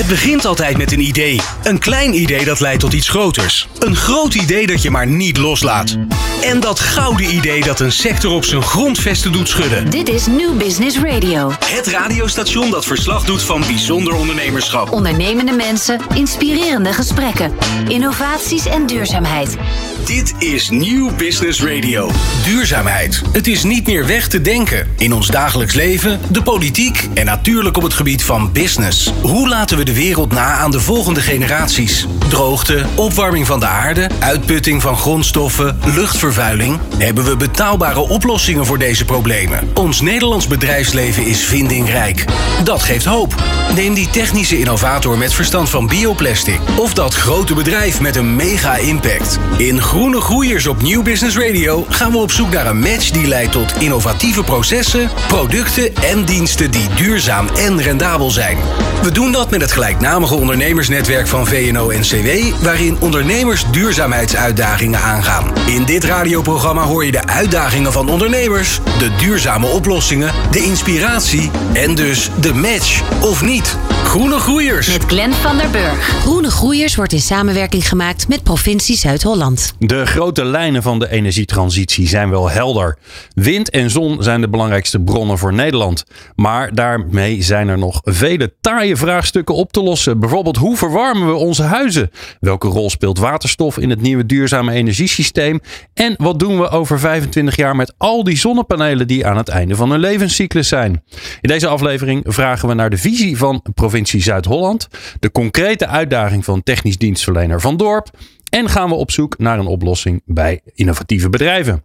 Het begint altijd met een idee. Een klein idee dat leidt tot iets groters. Een groot idee dat je maar niet loslaat. En dat gouden idee dat een sector op zijn grondvesten doet schudden. Dit is New Business Radio. Het radiostation dat verslag doet van bijzonder ondernemerschap. Ondernemende mensen, inspirerende gesprekken, innovaties en duurzaamheid. Dit is New Business Radio. Duurzaamheid. Het is niet meer weg te denken. In ons dagelijks leven, de politiek en natuurlijk op het gebied van business. Hoe laten we de wereld na aan de volgende generaties? Droogte, opwarming van de aarde, uitputting van grondstoffen, luchtvervuiling. Hebben we betaalbare oplossingen voor deze problemen? Ons Nederlands bedrijfsleven is vindingrijk. Dat geeft hoop. Neem die technische innovator met verstand van bioplastic. Of dat grote bedrijf met een mega impact. In Groene Groeiers op Nieuw Business Radio gaan we op zoek naar een match die leidt tot innovatieve processen, producten en diensten die duurzaam en rendabel zijn. We doen dat met het gelijknamige ondernemersnetwerk van VNO-NCW, waarin ondernemers duurzaamheidsuitdagingen aangaan. In dit radioprogramma hoor je de uitdagingen van ondernemers, de duurzame oplossingen, de inspiratie en dus de match of niet. Groene Groeiers. Met Glenn van der Burg. Groene Groeiers wordt in samenwerking gemaakt met provincie Zuid-Holland. De grote lijnen van de energietransitie zijn wel helder. Wind en zon zijn de belangrijkste bronnen voor Nederland. Maar daarmee zijn er nog vele taaie vraagstukken op te lossen. Bijvoorbeeld hoe verwarmen we onze huizen? Welke rol speelt waterstof in het nieuwe duurzame energiesysteem? En wat doen we over 25 jaar met al die zonnepanelen die aan het einde van hun levenscyclus zijn? In deze aflevering vragen we naar de visie van provincie Zuid-Holland, de concrete uitdaging van technisch dienstverlener Van Dorp en gaan we op zoek naar een oplossing bij innovatieve bedrijven.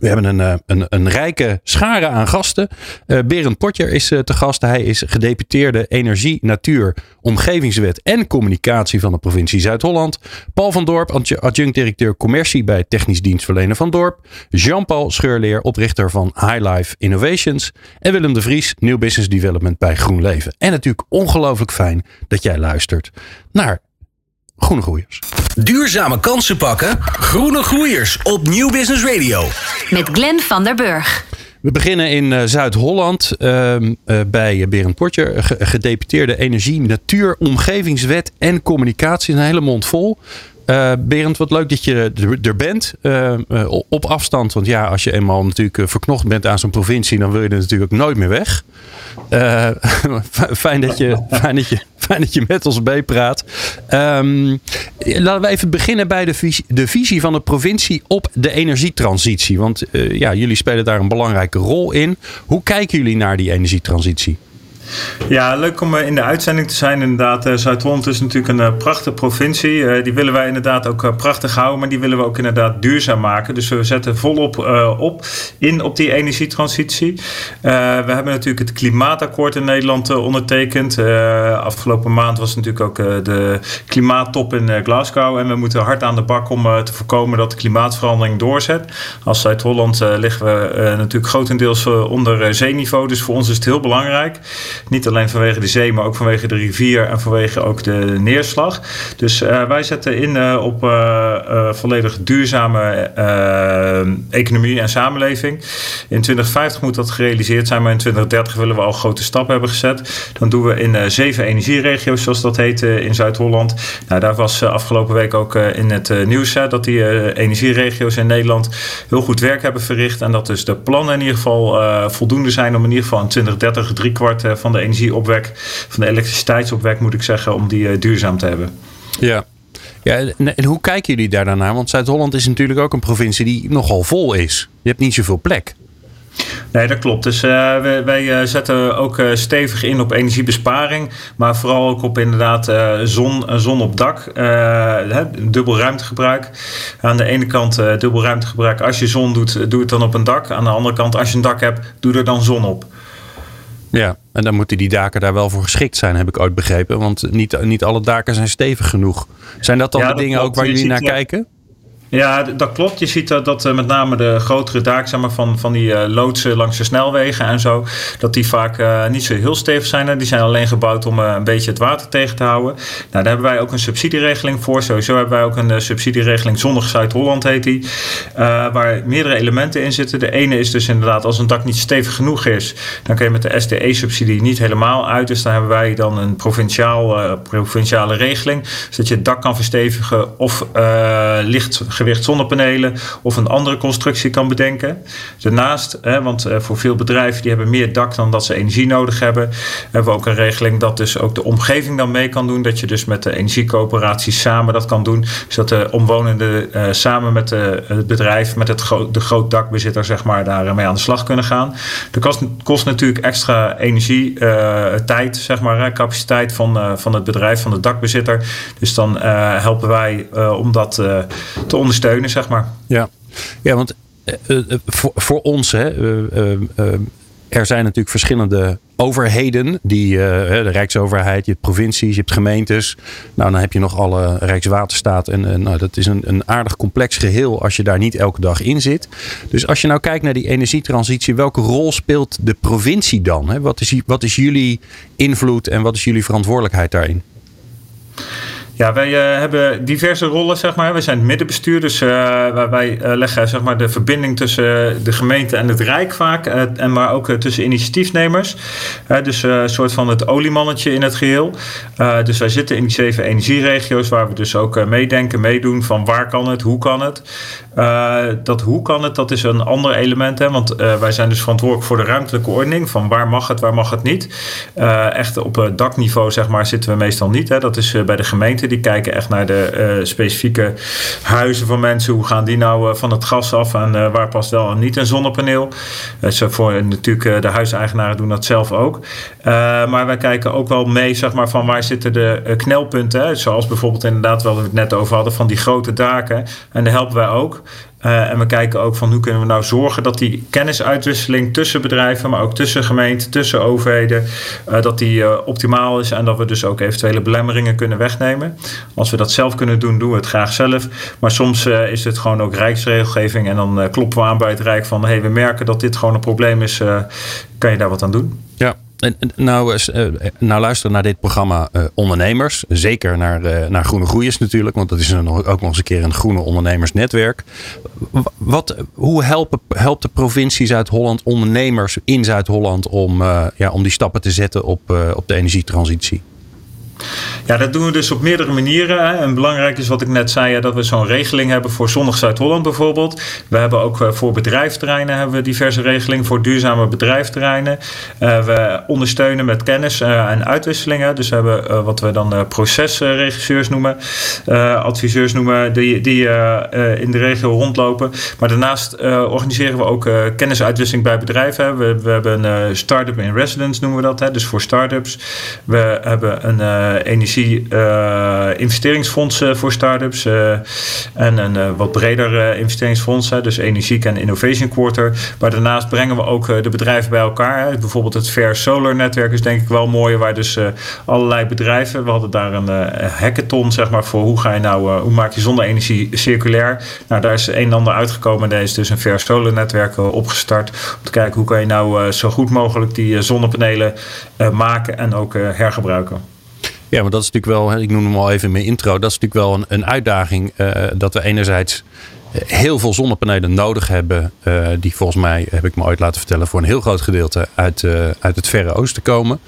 We hebben een, eh, een, een rijke schare aan gasten. Uh, Berend Potjer is uh, te gast. Hij is gedeputeerde Energie, Natuur, Omgevingswet en Communicatie van de provincie Zuid-Holland. Paul van Dorp, adjunct-directeur commercie bij Technisch Dienstverlener van Dorp. Jean-Paul Scheurleer, oprichter van Highlife Innovations. En Willem de Vries, Nieuw Business Development bij GroenLeven. En natuurlijk ongelooflijk fijn dat jij luistert naar Groene Groeiers. Duurzame kansen pakken. Groene Groeiers op Nieuw Business Radio. Met Glenn van der Burg. We beginnen in uh, Zuid-Holland uh, uh, bij Berend Portje, gedeputeerde Energie, Natuur, Omgevingswet en Communicatie. Een hele mond vol. Berend, wat leuk dat je er bent. op afstand, want ja, als je eenmaal natuurlijk verknocht bent aan zo'n provincie, dan wil je er natuurlijk nooit meer weg. fijn, dat je, fijn, dat je, fijn dat je met ons meepraat. Um, laten we even beginnen bij de visie, de visie van de provincie op de energietransitie. Want ja, jullie spelen daar een belangrijke rol in. Hoe kijken jullie naar die energietransitie? Ja, leuk om in de uitzending te zijn. Inderdaad, Zuid-Holland is natuurlijk een prachtige provincie. Die willen wij inderdaad ook prachtig houden, maar die willen we ook inderdaad duurzaam maken. Dus we zetten volop op in op die energietransitie. we hebben natuurlijk het klimaatakkoord in Nederland ondertekend. afgelopen maand was natuurlijk ook de klimaattop in Glasgow. En we moeten hard aan de bak om te voorkomen dat de klimaatverandering doorzet. Als Zuid-Holland liggen we natuurlijk grotendeels onder zeeniveau. Dus voor ons is het heel belangrijk. Niet alleen vanwege de zee, maar ook vanwege de rivier en vanwege ook de neerslag. Dus uh, wij zetten in uh, op uh, volledig duurzame economie en samenleving. In 2050 moet dat gerealiseerd zijn, maar in 2030 willen we al grote stappen hebben gezet. Dan doen we in zeven energieregio's, zoals dat heet, in Zuid-Holland. Nou, daar was afgelopen week ook in het nieuws dat die energieregio's in Nederland heel goed werk hebben verricht. En dat dus de plannen in ieder geval voldoende zijn om in ieder geval in 2030 drie kwart van de energieopwek, van de elektriciteitsopwek moet ik zeggen, om die uh, duurzaam te hebben. Ja. Ja, en hoe kijken jullie daar dan naar? Want Zuid-Holland is natuurlijk ook een provincie die nogal vol is. Je hebt niet zoveel plek. Nee, dat klopt. Dus uh, wij, wij, zetten ook uh, stevig in op energiebesparing. Maar vooral ook op inderdaad uh, zon, zon op dak. dubbel ruimtegebruik. Aan de ene kant dubbel ruimtegebruik. Als je zon doet, doe het dan op een dak. Aan de andere kant, als je een dak hebt, doe er dan zon op. Ja, en dan moeten die daken daar wel voor geschikt zijn, heb ik ooit begrepen. Want niet, niet alle daken zijn stevig genoeg. Zijn dat dan Ja, de dat dingen ook waar jullie naar kijken? Ja, dat klopt. Je ziet dat uh, met name de grotere daken van, van die uh, loodsen langs de snelwegen en zo, dat die vaak uh, niet zo heel stevig zijn. Die zijn alleen gebouwd om een beetje het water tegen te houden. Nou, daar hebben wij ook een subsidieregeling voor. Sowieso hebben wij ook een subsidieregeling Zonnig Zuid-Holland heet die, waar meerdere elementen in zitten. De ene is dus inderdaad als een dak niet stevig genoeg is, dan kun je met de SDE-subsidie niet helemaal uit. Dus dan hebben wij dan een provinciaal, provinciale regeling, zodat je het dak kan verstevigen of licht gewicht zonnepanelen of een andere constructie kan bedenken. Daarnaast, hè, want eh, voor veel bedrijven die hebben meer dak dan dat ze energie nodig hebben, hebben we ook een regeling dat dus ook de omgeving dan mee kan doen. Dat je dus met de energiecoöperaties samen dat kan doen. Zodat de omwonenden uh, samen met de, het bedrijf, met het de groot dakbezitter, zeg maar, daarmee aan de slag kunnen gaan. Dat kost, kost natuurlijk extra energie, tijd, zeg maar, capaciteit van, van het bedrijf, van de dakbezitter. Dus dan helpen wij om dat te ondersteunen ondersteunen, zeg maar. Ja, ja want uh, voor, voor ons, hè, er zijn natuurlijk verschillende overheden, die, de Rijksoverheid, je provincies, je hebt gemeentes. Nou, dan heb je nog alle Rijkswaterstaat. En nou, dat is een, een aardig complex geheel als je daar niet elke dag in zit. Dus als je nou kijkt naar die energietransitie, welke rol speelt de provincie dan? Hè? Wat, is, wat is jullie invloed en wat is jullie verantwoordelijkheid daarin? Ja, wij uh, hebben diverse rollen, zeg maar. We zijn het middenbestuur, dus uh, wij uh, leggen zeg maar, de verbinding tussen de gemeente en het Rijk vaak. en maar ook tussen initiatiefnemers. dus een soort van het oliemannetje in het geheel. dus wij zitten in die zeven energieregio's, waar we dus ook meedenken, meedoen van waar kan het, hoe kan het. dat hoe kan het, dat is een ander element. Hè, want wij zijn dus verantwoordelijk voor de ruimtelijke ordening. Van waar mag het, waar mag het niet. echt op dakniveau, zeg maar, zitten we meestal niet. Hè. Dat is bij de gemeente die kijken echt naar de uh, specifieke huizen van mensen. Hoe gaan die nou uh, van het gas af en uh, waar past wel en niet een zonnepaneel? zo voor, natuurlijk, de huiseigenaren doen dat zelf ook. maar wij kijken ook wel mee zeg maar, van waar zitten de knelpunten. Hè? Zoals bijvoorbeeld inderdaad, wat we het net over hadden, van die grote daken. En daar helpen wij ook. Uh, en we kijken ook van hoe kunnen we nou zorgen dat die kennisuitwisseling tussen bedrijven, maar ook tussen gemeenten, tussen overheden, uh, dat die uh, optimaal is en dat we dus ook eventuele belemmeringen kunnen wegnemen. Als we dat zelf kunnen doen, doen we het graag zelf. Maar soms is het gewoon ook rijksregelgeving en dan kloppen we aan bij het Rijk van hé, hey, we merken dat dit gewoon een probleem is. kan je daar wat aan doen? Nou, uh, nou luisteren naar dit programma uh, ondernemers. Zeker naar, naar Groene Groeiers natuurlijk. Want dat is een, ook nog eens een keer een groene ondernemersnetwerk. Wat, hoe helpen, helpt de provincie Zuid-Holland ondernemers in Zuid-Holland om, ja, om die stappen te zetten op, op de energietransitie? Ja, dat doen we dus op meerdere manieren. En belangrijk is wat ik net zei, dat we zo'n regeling hebben voor zonnig Zuid-Holland bijvoorbeeld. We hebben ook eh, voor bedrijfterreinen hebben we diverse regelingen voor duurzame bedrijfterreinen. Uh, we ondersteunen met kennis uh, en uitwisselingen. Dus we hebben wat we dan procesregisseurs noemen, adviseurs noemen, die, die in de regio rondlopen. Maar daarnaast organiseren we ook kennisuitwisseling bij bedrijven. We, we hebben een start-up in residence noemen we dat, dus voor start-ups. We hebben een eh, energie-investeringsfonds eh, voor start-ups. Eh, en een wat breder investeringsfonds, dus Energiek en Innovation Quarter. Maar daarnaast brengen we ook de bedrijven bij elkaar. Bijvoorbeeld het Fair Solar Netwerk is denk ik wel mooi, waar dus allerlei bedrijven. We hadden daar een hackathon zeg maar, voor hoe ga je nou, hoe maak je zonne-energie circulair. Nou, daar is een en ander uitgekomen. Daar is dus een Fair Solar Netwerk opgestart. Om te kijken hoe kan je nou zo goed mogelijk die zonnepanelen maken en ook hergebruiken. Ja, maar dat is natuurlijk wel, ik noem hem al even in mijn intro, dat is natuurlijk wel een, een uitdaging. Uh, dat we enerzijds eh, heel veel zonnepanelen nodig hebben. Uh, die volgens mij, heb ik me ooit laten vertellen, voor een heel groot gedeelte uit, uit het Verre Oosten komen.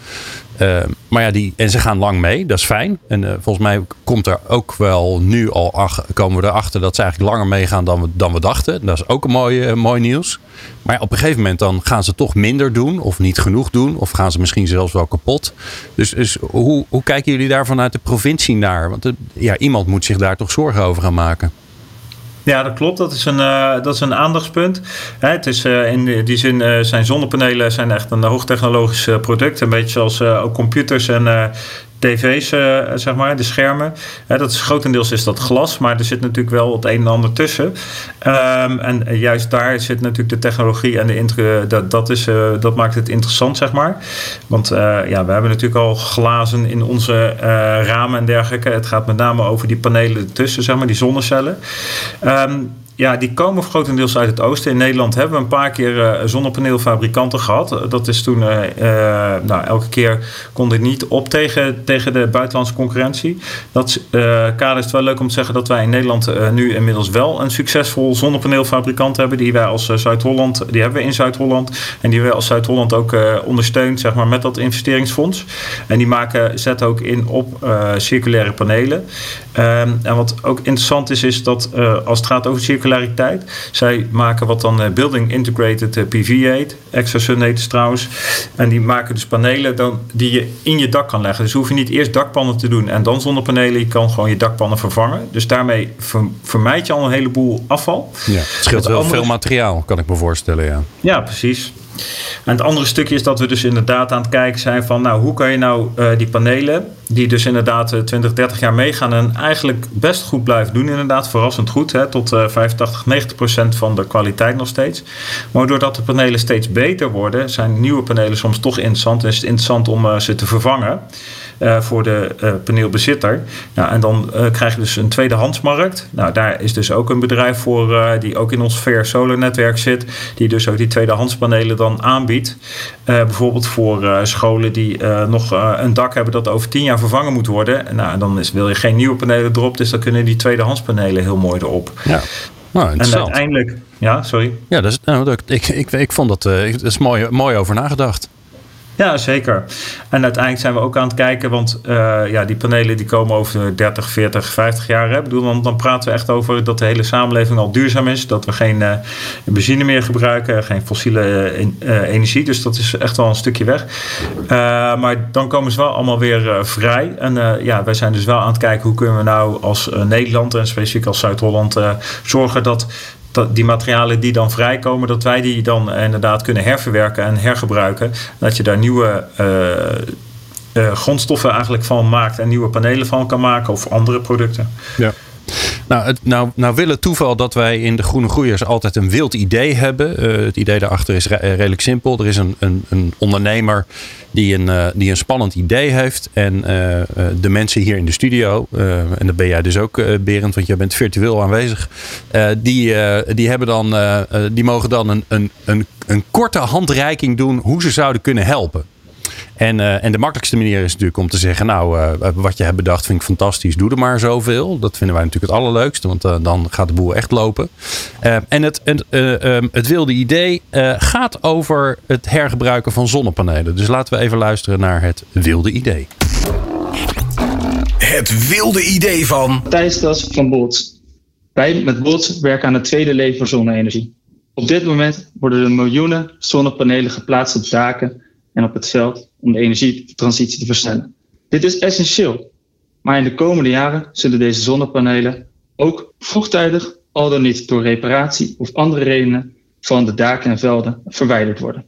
Uh, maar ja, die, en ze gaan lang mee, dat is fijn. En uh, volgens mij komt er ook wel nu al ach, komen we erachter dat ze eigenlijk langer meegaan dan we, dan we dachten. Dat is ook een mooi, uh, mooi nieuws. Maar op een gegeven moment dan gaan ze toch minder doen of niet genoeg doen. Of gaan ze misschien zelfs wel kapot. Dus, dus hoe, hoe kijken jullie daar vanuit de provincie naar? Want ja, iemand moet zich daar toch zorgen over gaan maken. Ja, dat klopt. Dat is een, uh, dat is een aandachtspunt. Hè, het is, uh, in die zin uh, zijn zonnepanelen zijn echt een hoogtechnologisch product. Een beetje zoals ook computers en tv's, uh, zeg maar, de schermen. dat is, grotendeels is dat glas, maar er zit natuurlijk wel het een en ander tussen. Um, en juist daar zit natuurlijk de technologie en de dat, dat, is, uh, dat maakt het interessant, zeg maar. Want ja, we hebben natuurlijk al glazen in onze ramen en dergelijke. Het gaat met name over die panelen ertussen, zeg maar, die zonnecellen. Um, ja, die komen grotendeels uit het oosten. In Nederland hebben we een paar keer uh, zonnepaneelfabrikanten gehad. Dat is toen, uh, nou, elke keer kon dit niet op tegen, tegen de buitenlandse concurrentie. Dat kader is het wel leuk om te zeggen dat wij in Nederland nu inmiddels wel een succesvol zonnepaneelfabrikant hebben. Die wij als Zuid-Holland, die hebben we in Zuid-Holland. En die wij als Zuid-Holland ook ondersteunt, zeg maar, met dat investeringsfonds. En die maken, zetten ook in op circulaire panelen. Ehm, en wat ook interessant is, is dat als het gaat over circulariteit. Zij maken wat dan eh, Building Integrated eh, PV heet. Extra Sun heet het trouwens. En die maken dus panelen dan, die je in je dak kan leggen. Dus hoef je niet eerst dakpannen te doen en dan zonnepanelen. Je kan gewoon je dakpannen vervangen. Dus daarmee vermijd je al een heleboel afval. Ja, het scheelt wel veel materiaal, kan ik me voorstellen. Ja, ja precies. En het andere stukje is dat we dus inderdaad aan het kijken zijn van, nou, hoe kan je nou uh, die panelen, die dus inderdaad 20, 30 jaar meegaan en eigenlijk best goed blijven doen, inderdaad, verrassend goed, hè, tot uh, 85, 90 procent van de kwaliteit nog steeds. Maar doordat de panelen steeds beter worden, zijn nieuwe panelen soms toch interessant en is het interessant om uh, ze te vervangen. Uh, voor de uh, paneelbezitter. Nou, en dan uh, krijg je dus een tweedehandsmarkt. Nou, daar is dus ook een bedrijf voor die ook in ons Fair Solar netwerk zit. Die dus ook die tweedehandspanelen dan aanbiedt. bijvoorbeeld voor scholen die nog een dak hebben dat over tien jaar vervangen moet worden. Nou, en dan is, wil je geen nieuwe panelen erop. Dus dan kunnen die tweedehandspanelen heel mooi erop. Ja. Nou, en uiteindelijk, ja, sorry. Ja, dat is, nou, ik, ik, ik vond dat, uh, dat is mooi, mooi over nagedacht. Ja, zeker. En uiteindelijk zijn we ook aan het kijken, want uh, ja, die panelen die komen over 30, 40, 50 jaar. Hè. Bedoel, dan, dan praten we echt over dat de hele samenleving al duurzaam is. Dat we geen uh, benzine meer gebruiken, geen fossiele uh, energie. Dus dat is echt wel een stukje weg. maar dan komen ze wel allemaal weer vrij. En ja, wij zijn dus wel aan het kijken hoe kunnen we nou als Nederland en specifiek als Zuid-Holland zorgen dat die materialen die dan vrijkomen, dat wij die dan inderdaad kunnen herverwerken en hergebruiken. Dat je daar nieuwe uh, grondstoffen eigenlijk van maakt en nieuwe panelen van kan maken of andere producten. Ja. Nou, het, nou, nou wil het toeval dat wij in de Groene Groeiers altijd een wild idee hebben. Uh, het idee daarachter is redelijk simpel. Er is een, een, een ondernemer die een, uh, die een spannend idee heeft. En de mensen hier in de studio, en dat ben jij dus ook, Berend, want jij bent virtueel aanwezig. die, die, hebben dan, die mogen dan een, een, een, een korte handreiking doen hoe ze zouden kunnen helpen. En, uh, en de makkelijkste manier is natuurlijk om te zeggen: Nou, uh, wat je hebt bedacht vind ik fantastisch, doe er maar zoveel. Dat vinden wij natuurlijk het allerleukste, want uh, dan gaat de boel echt lopen. en het, het, um, het wilde idee gaat over het hergebruiken van zonnepanelen. Dus laten we even luisteren naar het wilde idee. Het wilde idee van. Thijs Das van Bolt. Wij met Bolt werken aan het tweede leven voor zonne-energie. Op dit moment worden er miljoenen zonnepanelen geplaatst op daken en op het veld om de energietransitie te versnellen. Dit is essentieel, maar in de komende jaren zullen deze zonnepanelen ook vroegtijdig, al dan niet door reparatie of andere redenen, van de daken en velden verwijderd worden.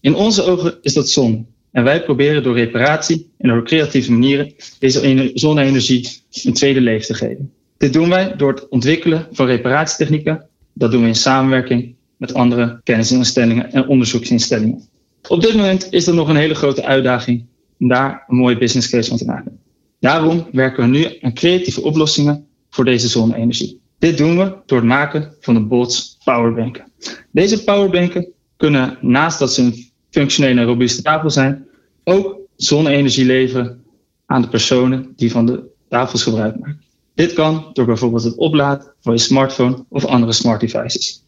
In onze ogen is dat zonde en wij proberen door reparatie en door creatieve manieren deze zonne-energie een tweede leven te geven. Dit doen wij door het ontwikkelen van reparatietechnieken. Dat doen we in samenwerking met andere kennisinstellingen en onderzoeksinstellingen. Op dit moment is er nog een hele grote uitdaging om daar een mooie business case van te maken. Daarom werken we nu aan creatieve oplossingen voor deze zonne-energie. Dit doen we door het maken van de Bolts powerbanken. Deze powerbanken kunnen naast dat ze een functionele en robuuste tafel zijn, ook zonne-energie leveren aan de personen die van de tafels gebruik maken. Dit kan door bijvoorbeeld het opladen van je smartphone of andere smart devices.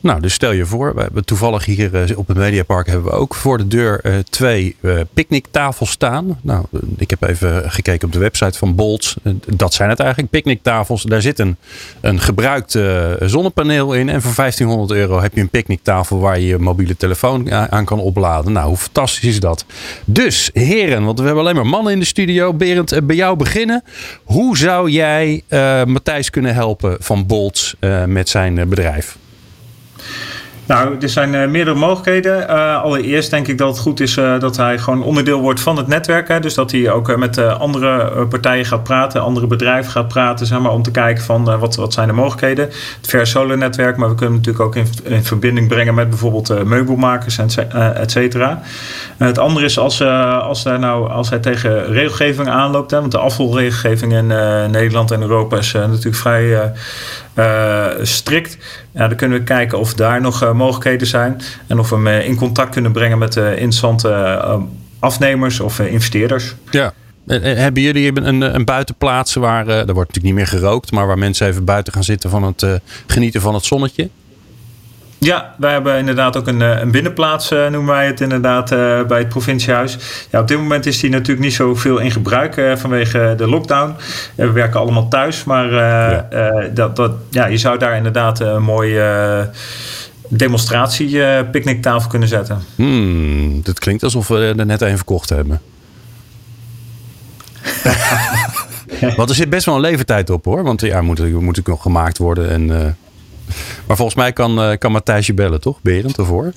Nou, dus stel je voor, we hebben toevallig hier eh, op het Mediapark hebben we ook voor de deur uh, twee uh, picknicktafels staan. Nou, ik heb even gekeken op de website van Bolts. dat zijn het eigenlijk, picknicktafels. Daar zit een, een gebruikt zonnepaneel in. En voor 1500 euro heb je een picknicktafel waar je je mobiele telefoon aan kan opladen. Nou, hoe fantastisch is dat? Dus, heren, want we hebben alleen maar mannen in de studio. Berend, bij jou beginnen. Hoe zou jij Matthijs kunnen helpen van Bolts met zijn bedrijf? Nou, er zijn uh, meerdere mogelijkheden. Uh, allereerst denk ik dat het goed is uh, dat hij gewoon onderdeel wordt van het netwerk. Hè? Dus dat hij ook met andere partijen gaat praten, andere bedrijven gaat praten, zeg maar, om te kijken van wat, wat zijn de mogelijkheden. Het Fair Solar netwerk, maar we kunnen natuurlijk ook in, in verbinding brengen met bijvoorbeeld meubelmakers, et cetera. het andere is als, als, hij nou, als hij tegen regelgeving aanloopt, hè? want de afvalregelgeving in Nederland en Europa is natuurlijk vrij strikt. Ja, dan kunnen we kijken of daar nog uh, mogelijkheden zijn. En of we hem in contact kunnen brengen met interessante afnemers of investeerders. Ja. Hebben jullie een, een buitenplaats waar, er wordt natuurlijk niet meer gerookt, maar waar mensen even buiten gaan zitten van het genieten van het zonnetje? Ja, wij hebben inderdaad ook een, eh, een binnenplaats, uh, noemen wij het inderdaad, uh, bij het provinciehuis. Ja, op dit moment is die natuurlijk niet zoveel in gebruik vanwege de lockdown. we werken allemaal thuis, maar ja. dat, dat, ja, je zou daar inderdaad een mooie demonstratie picknicktafel kunnen zetten. Hmm, dat klinkt alsof we er net een verkocht hebben. Want er zit best wel een levertijd op hoor. Want ja, moet, moet nog gemaakt worden en... Maar volgens mij kan, uh, kan Matthijs je bellen, toch? Berend ervoor?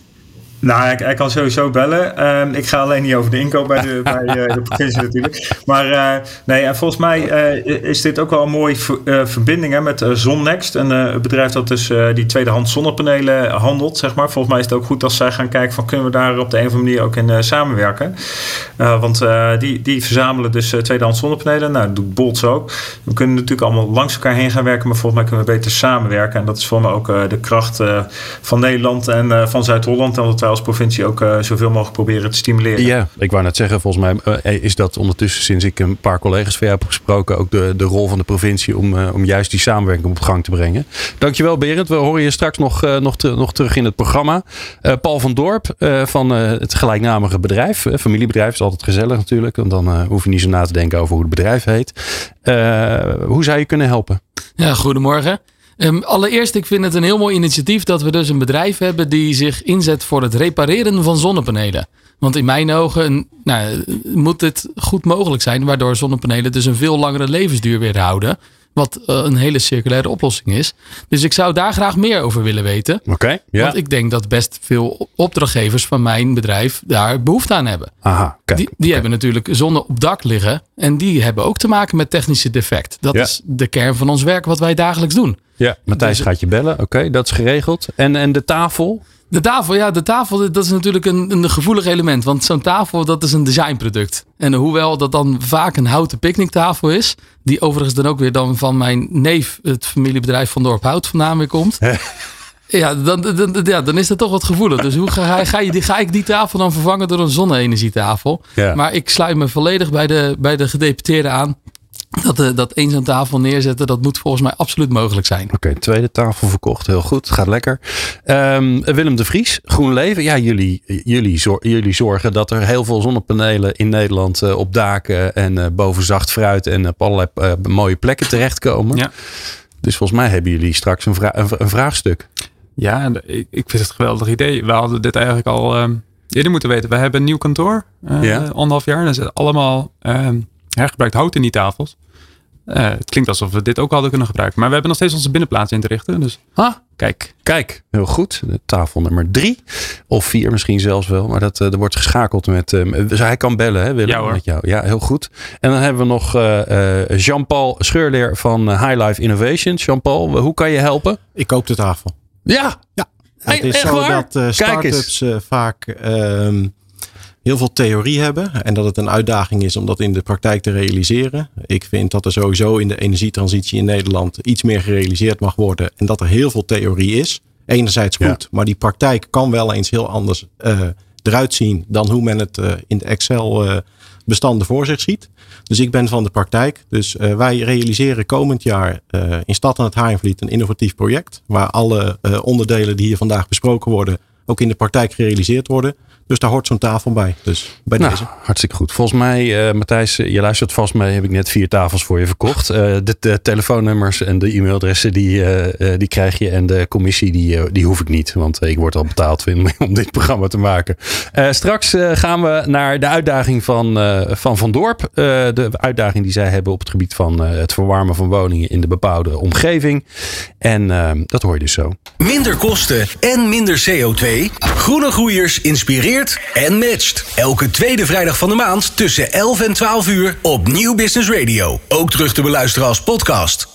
Nou, hij, kan sowieso bellen. Ehm, ik ga alleen niet over de inkoop bij de, bij, uh, de provincie natuurlijk. Maar uh, nee, en volgens mij is dit ook wel een mooie verbinding hè, met Zonnext. Een bedrijf dat dus die tweedehands zonnepanelen handelt, zeg maar. Volgens mij is het ook goed als zij gaan kijken van kunnen we daar op de een of andere manier ook in samenwerken. want die, die verzamelen dus tweedehands zonnepanelen. Nou, dat doet Bolts ook. We kunnen natuurlijk allemaal langs elkaar heen gaan werken, maar volgens mij kunnen we beter samenwerken. En dat is voor mij ook de kracht van Nederland en van Zuid-Holland. En dat wij als provincie ook uh, zoveel mogelijk proberen te stimuleren. Ja, ik wou net zeggen, volgens mij uh, is dat ondertussen sinds ik een paar collega's van jou heb gesproken ook de, de rol van de provincie om, uh, om juist die samenwerking op gang te brengen. Dankjewel Berend, we horen je straks nog, nog, te, nog terug in het programma. Paul van Dorp van het gelijknamige bedrijf, familiebedrijf is altijd gezellig natuurlijk, want dan hoef je niet zo na te denken over hoe het bedrijf heet. hoe zou je kunnen helpen? Ja, goedemorgen. Um, allereerst, ik vind het een heel mooi initiatief dat we dus een bedrijf hebben die zich inzet voor het repareren van zonnepanelen. Want in mijn ogen nou, moet het goed mogelijk zijn, waardoor zonnepanelen dus een veel langere levensduur weer houden. Wat uh, een hele circulaire oplossing is. Dus ik zou daar graag meer over willen weten. Oké. Want ik denk dat best veel opdrachtgevers van mijn bedrijf daar behoefte aan hebben. Aha, kijk, die, die hebben natuurlijk zonne op dak liggen. En die hebben ook te maken met technische defect. Dat is de kern van ons werk wat wij dagelijks doen. Ja, Matthijs dus, gaat je bellen. Oké, dat is geregeld. En, en de tafel? De tafel, ja, de tafel, dat is natuurlijk een, een gevoelig element. Want zo'n tafel, dat is een designproduct. En hoewel dat dan vaak een houten picknicktafel is, die overigens dan ook weer dan van mijn neef, het familiebedrijf van Dorp Hout vandaan weer komt. Ja dan, dan, ja, dan is dat toch wat gevoelig. Dus hoe ga, ga, je, ga ik die tafel dan vervangen door een zonne-energietafel? Ja. Maar ik sluit me volledig bij de, bij de gedeputeerden aan. Dat, uh, dat eens aan tafel neerzetten, dat moet volgens mij absoluut mogelijk zijn. Oké, tweede tafel verkocht. Heel goed, gaat lekker. Um, Willem de Vries, GroenLeven. Ja, jullie, jullie, zor jullie zorgen dat er heel veel zonnepanelen in Nederland uh, op daken en uh, boven zacht fruit en op allerlei mooie plekken terechtkomen. Ja. Dus volgens mij hebben jullie straks een, vra een, een vraagstuk. Ja, ik, ik vind het een geweldig idee. We hadden dit eigenlijk al uh, eerder moeten weten. We hebben een nieuw kantoor, uh, ja. anderhalf jaar. En er zit allemaal uh, hergebruikt hout in die tafels. Uh, het klinkt alsof we dit ook hadden kunnen gebruiken. Maar we hebben nog steeds onze binnenplaats in te richten. Dus ah, kijk, kijk, heel goed. Tafel nummer drie. Of vier misschien zelfs wel. Maar dat, uh, er wordt geschakeld met... Uh, dus hij kan bellen, hè Willem? Ja, hoor. Met jou. Ja, heel goed. En dan hebben we nog Jean-Paul Scheurleer van High Life Innovations. Jean-Paul, hoe kan je helpen? Ik koop de tafel. Ja. Ja. het is zo waar? dat start-ups vaak... Ehm, heel veel theorie hebben en dat het een uitdaging is om dat in de praktijk te realiseren. Ik vind dat er sowieso in de energietransitie in Nederland iets meer gerealiseerd mag worden en dat er heel veel theorie is. Enerzijds goed, maar die praktijk kan wel eens heel anders uh, eruit zien dan hoe men het uh, in de Excel uh, bestanden voor zich ziet. Dus ik ben van de praktijk. Dus wij realiseren komend jaar in Stad aan het Haarvliet een innovatief project waar alle onderdelen die hier vandaag besproken worden ook in de praktijk gerealiseerd worden. Dus daar hoort zo'n tafel bij. Dus bij nou, deze. Hartstikke goed. Volgens mij, uh, Matthijs, je luistert vast mee. Heb ik net vier tafels voor je verkocht. Uh, de, de, telefoonnummers en de e-mailadressen die, uh, die krijg je. En de commissie die, die hoef ik niet. Want ik word al betaald om dit programma te maken. straks gaan we naar de uitdaging van Van, van Dorp. de uitdaging die zij hebben op het gebied van het verwarmen van woningen in de bebouwde omgeving. En dat hoor je dus zo. Minder kosten en minder CO2. Groene Groeiers en matcht. Elke tweede vrijdag van de maand tussen 11 en 12 uur op Nieuw Business Radio. Ook terug te beluisteren als podcast.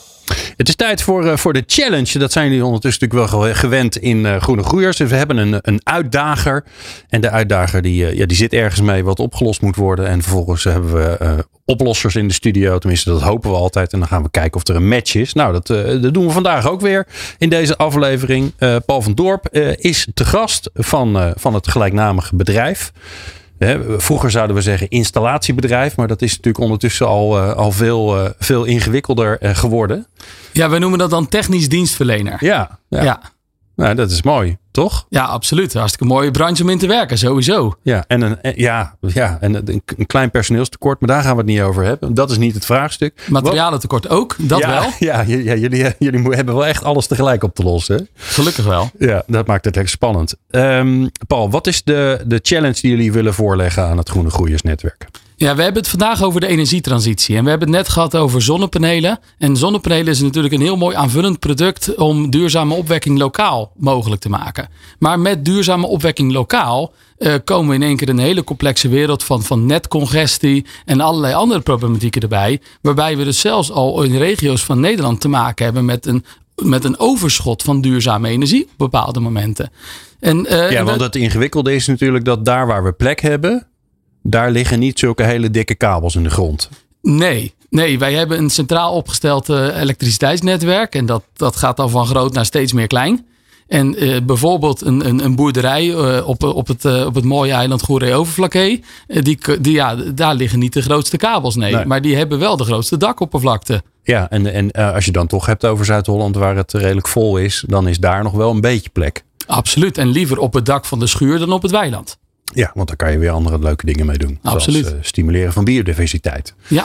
Het is tijd voor, uh, voor de challenge. Dat zijn jullie ondertussen natuurlijk wel gewend in uh, Groene Groeiers. Dus we hebben een, een uitdager. En de uitdager die, uh, ja, die zit ergens mee wat opgelost moet worden. En vervolgens hebben we oplossers in de studio. Tenminste, dat hopen we altijd. En dan gaan we kijken of er een match is. Nou, dat, dat doen we vandaag ook weer in deze aflevering. Paul van Dorp is te gast van, van het gelijknamige bedrijf vroeger zouden we zeggen installatiebedrijf, maar dat is natuurlijk ondertussen al, uh, al veel, uh, veel ingewikkelder uh, geworden. Ja, we noemen dat dan technisch dienstverlener. Ja, ja. ja. Nou, dat is mooi, toch? Ja, absoluut. Hartstikke mooie branche om in te werken, sowieso. Ja, en een, ja, ja, en een, klein personeelstekort, maar daar gaan we het niet over hebben. Dat is niet het vraagstuk. Materialentekort ook, dat ja, wel. Ja, ja, jullie, jullie hebben wel echt alles tegelijk op te lossen. Gelukkig wel. Ja, dat maakt het echt spannend. Um, Paul, wat is de, de challenge die jullie willen voorleggen aan het Groene Groeiersnetwerk? Ja, we hebben het vandaag over de energietransitie. En we hebben het net gehad over zonnepanelen. En zonnepanelen is natuurlijk een heel mooi aanvullend product om duurzame opwekking lokaal mogelijk te maken. Maar met duurzame opwekking lokaal uh, komen we in één keer in een hele complexe wereld van, van netcongestie en allerlei andere problematieken erbij. Waarbij we dus zelfs al in regio's van Nederland te maken hebben met een met een overschot van duurzame energie op bepaalde momenten. En, uh, ja, want het ingewikkelde is natuurlijk dat daar waar we plek hebben, daar liggen niet zulke hele dikke kabels in de grond. Nee, nee wij hebben een centraal opgesteld uh, elektriciteitsnetwerk. En dat, dat gaat dan van groot naar steeds meer klein. En uh, bijvoorbeeld een, een, een boerderij uh, op, op, het, uh, op het mooie eiland Goeree-Overflakkee. die, die, ja, daar liggen niet de grootste kabels, nee. nee. Maar die hebben wel de grootste dakoppervlakte. Ja, en, en als je dan toch hebt over Zuid-Holland waar het redelijk vol is, dan is daar nog wel een beetje plek. Absoluut. En liever op het dak van de schuur dan op het weiland. Ja, want daar kan je weer andere leuke dingen mee doen. Absoluut. Zoals, uh, stimuleren van biodiversiteit. Ja.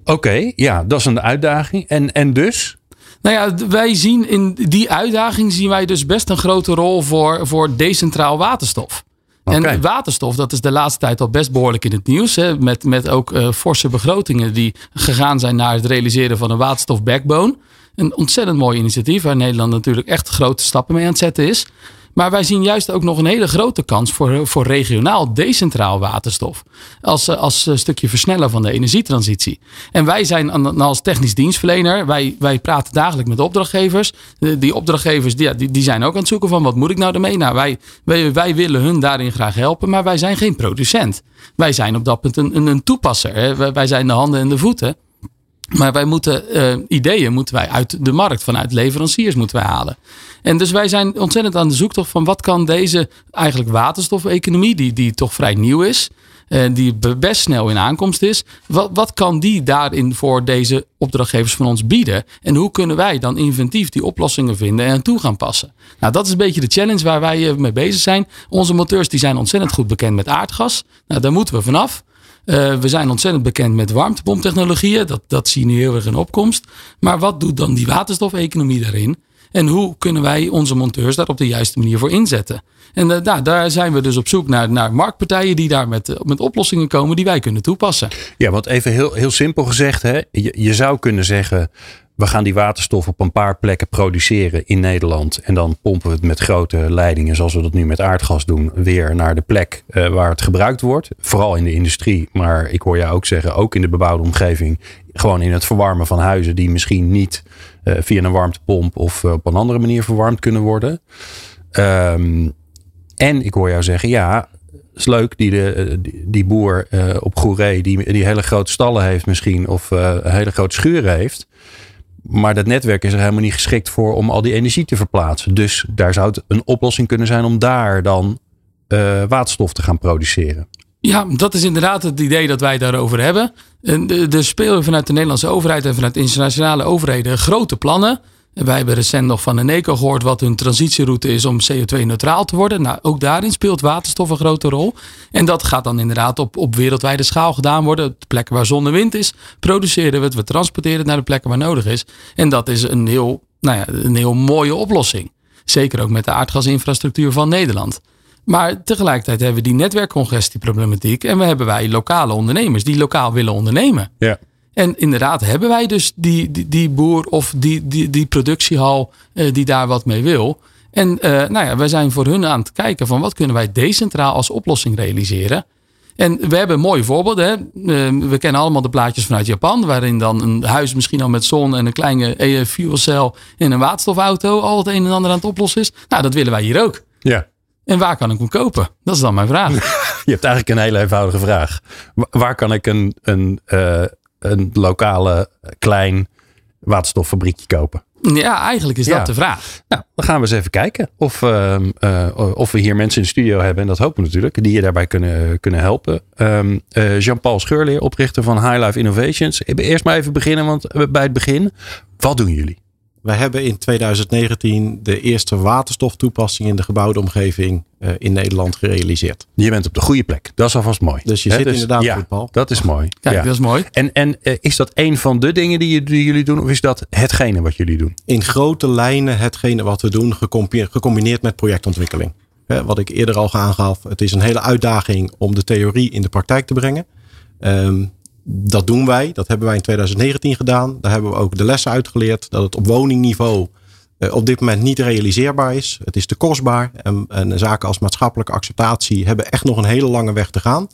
Oké, okay, ja, dat is een uitdaging. En, en dus? Nou ja, wij zien in die uitdaging zien wij dus best een grote rol voor, voor decentraal waterstof. Okay. En waterstof, dat is de laatste tijd al best behoorlijk in het nieuws. Hè, met, met ook uh, forse begrotingen die gegaan zijn naar het realiseren van een waterstof backbone. Een ontzettend mooi initiatief waar Nederland natuurlijk echt grote stappen mee aan het zetten is. Maar wij zien juist ook nog een hele grote kans voor, voor regionaal decentraal waterstof. Als, als stukje versneller van de energietransitie. En wij zijn als technisch dienstverlener, wij, wij praten dagelijks met opdrachtgevers. Die opdrachtgevers die, die, zijn ook aan het zoeken van wat moet ik nou ermee? Nou, wij, wij, wij willen hun daarin graag helpen, maar wij zijn geen producent. Wij zijn op dat punt een, een, een toepasser. Wij zijn de handen en de voeten. Maar wij moeten uh, ideeën moeten wij uit de markt, vanuit leveranciers moeten wij halen. En dus wij zijn ontzettend aan de zoektocht van wat kan deze eigenlijk waterstofeconomie, die, die toch vrij nieuw is, uh, die best snel in aankomst is, wat, wat kan die daarin voor deze opdrachtgevers van ons bieden? En hoe kunnen wij dan inventief die oplossingen vinden en toe gaan passen? Nou, dat is een beetje de challenge waar wij mee bezig zijn. Onze moteurs die zijn ontzettend goed bekend met aardgas. Nou, daar moeten we vanaf. Uh, we zijn ontzettend bekend met warmtepomptechnologieën. Dat, dat zien we heel erg in opkomst. Maar wat doet dan die waterstofeconomie daarin? En hoe kunnen wij onze monteurs daar op de juiste manier voor inzetten? En daar, daar zijn we dus op zoek naar, naar marktpartijen die daar met, met oplossingen komen die wij kunnen toepassen. Ja, want even heel, heel simpel gezegd, hè, je, je zou kunnen zeggen we gaan die waterstof op een paar plekken produceren in Nederland. En dan pompen we het met grote leidingen, zoals we dat nu met aardgas doen, weer naar de plek uh, waar het gebruikt wordt. Vooral in de industrie, maar ik hoor jou ook zeggen, ook in de bebouwde omgeving. Gewoon in het verwarmen van huizen die misschien niet uh, via een warmtepomp of uh, op een andere manier verwarmd kunnen worden. Um, en ik hoor jou zeggen, ja, is leuk die, de, die, boer op Goeree, die, die hele grote stallen heeft misschien, of hele grote schuren heeft. Maar dat netwerk is er helemaal niet geschikt voor om al die energie te verplaatsen. Dus daar zou het een oplossing kunnen zijn om daar dan uh, waterstof te gaan produceren. Ja, dat is inderdaad het idee dat wij daarover hebben. Er spelen vanuit de Nederlandse overheid en vanuit internationale overheden grote plannen. Wij hebben recent nog van Eneco gehoord wat hun transitieroute is om CO2-neutraal te worden. Nou, ook daarin speelt waterstof een grote rol. En dat gaat dan inderdaad op, op wereldwijde schaal gedaan worden. De plekken waar zon en wind is, produceren we het. We transporteren het naar de plekken waar nodig is. En dat is een heel, nou ja, een heel mooie oplossing. Zeker ook met de aardgasinfrastructuur van Nederland. Maar tegelijkertijd hebben we die netwerkcongestieproblematiek. En we hebben wij lokale ondernemers die lokaal willen ondernemen. Ja. En inderdaad hebben wij dus die, die, die boer of die, die, die productiehal uh, die daar wat mee wil. En uh, nou ja, wij zijn voor hun aan het kijken van wat kunnen wij decentraal als oplossing realiseren. En we hebben mooie voorbeelden. Hè? Uh, we kennen allemaal de plaatjes vanuit Japan, waarin dan een huis misschien al met zon en een kleine fuelcel en een waterstofauto al het een en ander aan het oplossen is. Nou, dat willen wij hier ook. Ja. En waar kan ik hem kopen? Dat is dan mijn vraag. Je hebt eigenlijk een hele eenvoudige vraag. Waar kan ik een, een, uh, een lokale klein waterstoffabriekje kopen? Ja, eigenlijk is ja. dat de vraag. Nou, dan gaan we eens even kijken of, uh, uh, of we hier mensen in de studio hebben. En dat hopen we natuurlijk. Die je daarbij kunnen, kunnen helpen. Um, uh, Jean-Paul Scheurleer, oprichter van High Life Innovations. Eerst maar even beginnen, want bij het begin. Wat doen jullie? Wij hebben in 2019 de eerste waterstoftoepassing in de gebouwde omgeving uh, in Nederland gerealiseerd. Je bent op de goede plek. Dat is alvast mooi. Dus je He, zit dus, inderdaad ja, Paul. Dat is mooi. Kijk, ja. dat is mooi. En, en uh, is dat een van de dingen die, die, jullie doen? Of is dat hetgene wat jullie doen? In grote lijnen hetgene wat we doen, gecombineerd met projectontwikkeling. He, wat ik eerder al aangaf. Het is een hele uitdaging om de theorie in de praktijk te brengen. Um, dat doen wij. Dat hebben wij in 2019 gedaan. Daar hebben we ook de lessen uitgeleerd. Dat het op woningniveau uh, op dit moment niet realiseerbaar is. Het is te kostbaar. En, en zaken als maatschappelijke acceptatie hebben echt nog een hele lange weg te gaan.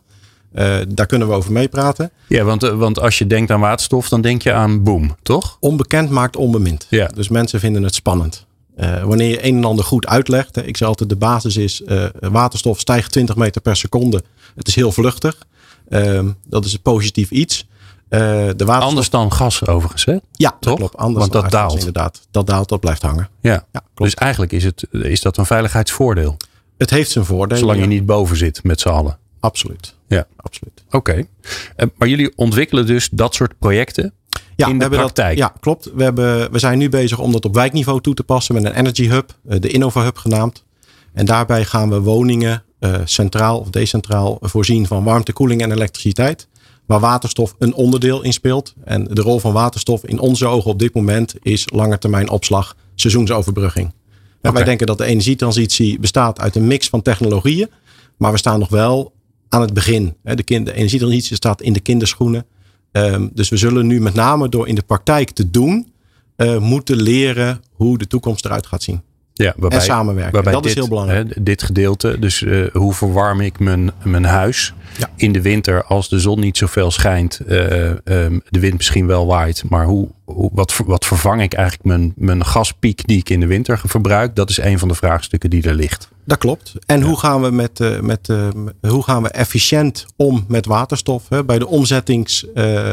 Uh, daar kunnen we over meepraten. Ja, want, want als je denkt aan waterstof, dan denk je aan boom, toch? Onbekend maakt onbemind. Ja. Dus mensen vinden het spannend. Uh, wanneer je een en ander goed uitlegt. Hè, ik zeg altijd de basis is waterstof stijgt 20 meter per seconde. Het is heel vluchtig. Um, dat is een positief iets. Uh, de. Anders dan gas overigens, hè? Ja, toch? klopt. Anders Want dat daalt. inderdaad. Dat daalt, dat blijft hangen. Ja, ja dus eigenlijk is, het, is dat een veiligheidsvoordeel. Het heeft zijn voordelen. Zolang je niet boven zit met z'n allen. Absoluut. Ja, absoluut. Oké. Okay. Uh, maar jullie ontwikkelen dus dat soort projecten ja, in de we praktijk. Dat, ja, klopt. We, hebben, we zijn nu bezig om dat op wijkniveau toe te passen met een Energy Hub, de Innova Hub genaamd. En daarbij gaan we woningen centraal of decentraal voorzien van warmte, koeling en elektriciteit. Waar waterstof een onderdeel in speelt. En de rol van waterstof in onze ogen op dit moment is langetermijn opslag, seizoensoverbrugging. Okay. Wij denken dat de energietransitie bestaat uit een mix van technologieën. Maar we staan nog wel aan het begin. De, kind, de energietransitie staat in de kinderschoenen. Um, dus we zullen nu met name door in de praktijk te doen, uh, moeten leren hoe de toekomst eruit gaat zien. Ja, waarbij, en samenwerken. Waarbij dat dit, is heel belangrijk. Hè, dit gedeelte, dus uh, hoe verwarm ik mijn, mijn huis ja. in de winter als de zon niet zoveel schijnt, uh, um, de wind misschien wel waait, maar hoe, hoe, wat, wat vervang ik eigenlijk mijn, mijn gaspiek die ik in de winter verbruik? Dat is een van de vraagstukken die er ligt. Dat klopt. En ja. hoe, gaan we met, uh, met, hoe gaan we efficiënt om met waterstof? Hè? Bij de omzettings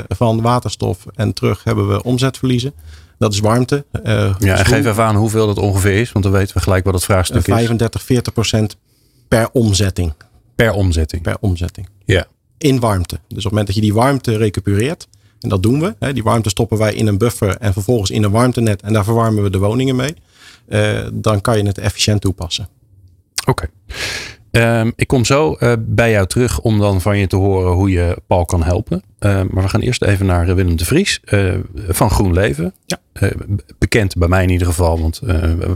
van waterstof en terug hebben we omzetverliezen. Dat is warmte. Uh, ja, en geef even aan hoeveel dat ongeveer is, want dan weten we gelijk wat het vraagstuk 35, is. 40 procent per omzetting. Per omzetting? Per omzetting. Ja. In warmte. Dus op het moment dat je die warmte recupereert, en dat doen we. Hè, die warmte stoppen wij in een buffer en vervolgens in een warmtenet en daar verwarmen we de woningen mee. Uh, dan kan je het efficiënt toepassen. Oké. Okay. Um, ik kom zo uh, bij jou terug om dan van je te horen hoe je Paul kan helpen. Uh, maar we gaan eerst even naar Willem de Vries uh, van GroenLeven. Ja. bekend bij mij in ieder geval, want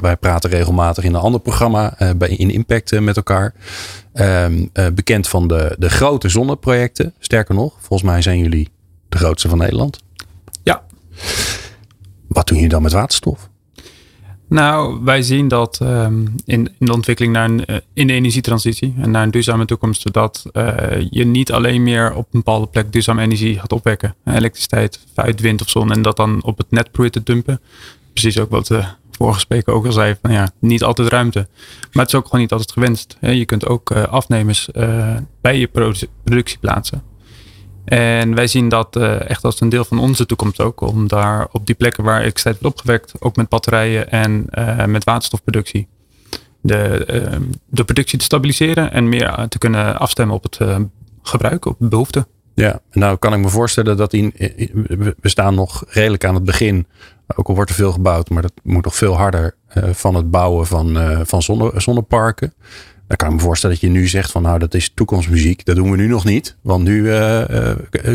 wij praten regelmatig in een ander programma bij, in Impact met elkaar. Um, bekend van de, de grote zonneprojecten. Sterker nog, volgens mij zijn jullie de grootste van Nederland. Ja. Wat doen jullie dan met waterstof? Nou, wij zien dat um, in, in, de ontwikkeling naar een, uh, in de energietransitie en naar een duurzame toekomst, dat uh, je niet alleen meer op een bepaalde plek duurzame energie gaat opwekken. Elektriciteit uit wind of zon en dat dan op het net probeert te dumpen. Precies ook wat de vorige spreker ook al zei, van ja, niet altijd ruimte. Maar het is ook gewoon niet altijd gewenst. Je kunt ook uh, afnemers bij je productie plaatsen. En wij zien dat uh, echt als een deel van onze toekomst ook. Om daar op die plekken waar elektriciteit wordt opgewekt, ook met batterijen en uh, met waterstofproductie, de, uh, de productie te stabiliseren en meer te kunnen afstemmen op het gebruik, op de behoefte. Ja, nou kan ik me voorstellen dat in, we staan nog redelijk aan het begin Ook al wordt er veel gebouwd, maar dat moet nog veel harder van het bouwen van, van zonne, zonneparken. Dan kan ik me voorstellen dat je nu zegt van nou dat is toekomstmuziek. Dat doen we nu nog niet. Want nu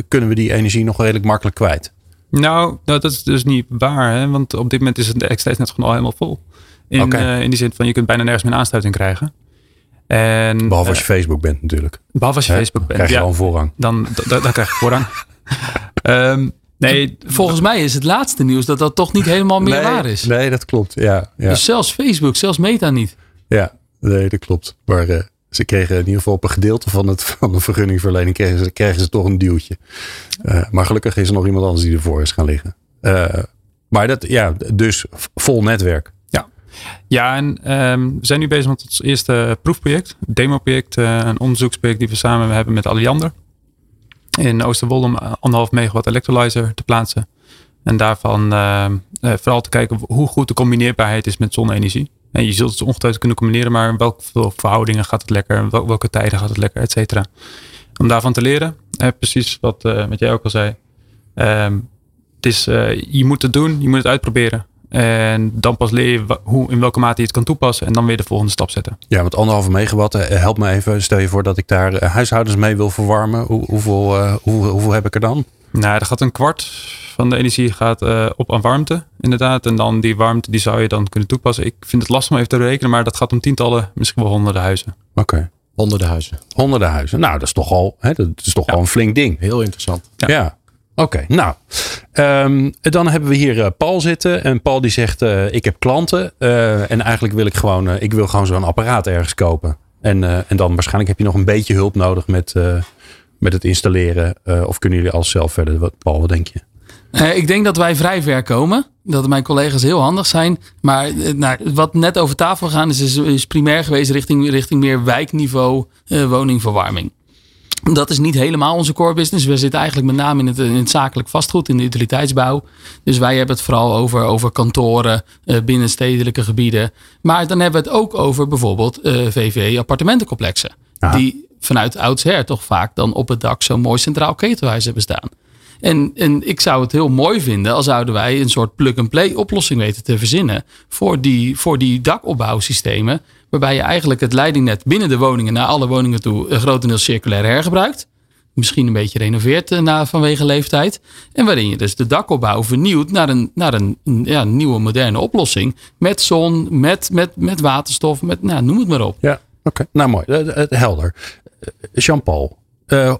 kunnen we die energie nog redelijk makkelijk kwijt. Nou, dat is dus niet waar. Hè? Want op dit moment is het steeds net gewoon al helemaal vol. In, in die zin van je kunt bijna nergens meer aansluiting krijgen. En, behalve als je Facebook bent natuurlijk. Behalve als je Facebook bent. krijg je ja, voorrang. Dan, dan, dan krijg je voorrang. um, Nee, volgens mij is het laatste nieuws dat dat toch niet helemaal meer waar is. Nee, dat klopt. Ja, ja. Dus zelfs Facebook, zelfs Meta niet. Ja, nee, dat klopt. Maar uh, ze kregen in ieder geval op een gedeelte van, het, van de vergunningverlening kregen ze, kregen ze toch een duwtje. Uh, maar gelukkig is er nog iemand anders die ervoor is gaan liggen. Uh, maar dat, ja, dus vol netwerk. Ja, ja en um, we zijn nu bezig met ons eerste proefproject, demoproject, een onderzoeksproject die we samen hebben met Alliander in Oosterwolde om anderhalf megawatt electrolyzer te plaatsen. En daarvan uh, vooral te kijken hoe goed de combineerbaarheid is met zonne-energie. En je zult het ongetwijfeld kunnen combineren, maar welke verhoudingen gaat het lekker, welke tijden gaat het lekker, et cetera. Om daarvan te leren, eh, precies wat, uh, wat jij ook al zei. Ehm, het is, je moet het doen, je moet het uitproberen. En dan pas leer je hoe, in welke mate je het kan toepassen. En dan weer de volgende stap zetten. Ja, want anderhalve megawatt, eh, help me even. Stel je voor dat ik daar eh, huishoudens mee wil verwarmen. Hoe, hoeveel, hoe, hoeveel heb ik er dan? Nou, er gaat een kwart van de energie gaat, uh, op aan warmte, inderdaad. En dan die warmte, die zou je dan kunnen toepassen. Ik vind het lastig om even te rekenen, maar dat gaat om tientallen, misschien wel honderden huizen. Oké. Honderden huizen. Honderden huizen. Nou, dat is toch al, hè, dat is toch ja. al een flink ding. Heel interessant. ja. ja. Oké, nou. Um, dan hebben we hier uh, Paul zitten. En Paul die zegt, uh, ik heb klanten. Uh, en eigenlijk wil ik gewoon, ik wil gewoon zo'n apparaat ergens kopen. En, en dan waarschijnlijk heb je nog een beetje hulp nodig met, met het installeren. of kunnen jullie alles zelf verder? Wat, Paul, wat denk je? ik denk dat wij vrij ver komen. Dat mijn collega's heel handig zijn. Maar nou, wat net over tafel gaan is, is, primair geweest richting, richting meer wijkniveau woningverwarming. Dat is niet helemaal onze core business. We zitten eigenlijk met name in het, in het zakelijk vastgoed, in de utiliteitsbouw. Dus wij hebben het vooral over, over kantoren uh, binnen stedelijke gebieden. Maar dan hebben we het ook over bijvoorbeeld uh, eh, Die vanuit oudsher toch vaak dan op het dak zo'n mooi centraal ketelhuis hebben staan. En, en ik zou het heel mooi vinden als zouden wij een soort plug-and-play oplossing weten te verzinnen voor die, voor die dakopbouwsystemen. Waarbij je eigenlijk het leidingnet binnen de woningen naar alle woningen toe eh, grotendeels circulair hergebruikt. Misschien een beetje renoveert uh, na, vanwege leeftijd. En waarin je dus de dakopbouw vernieuwt naar een, naar een ja, nieuwe moderne oplossing. Met zon, met, met, met waterstof, met, nou, noem het maar op. Ja, oké. Nou mooi, helder. Jean-Paul,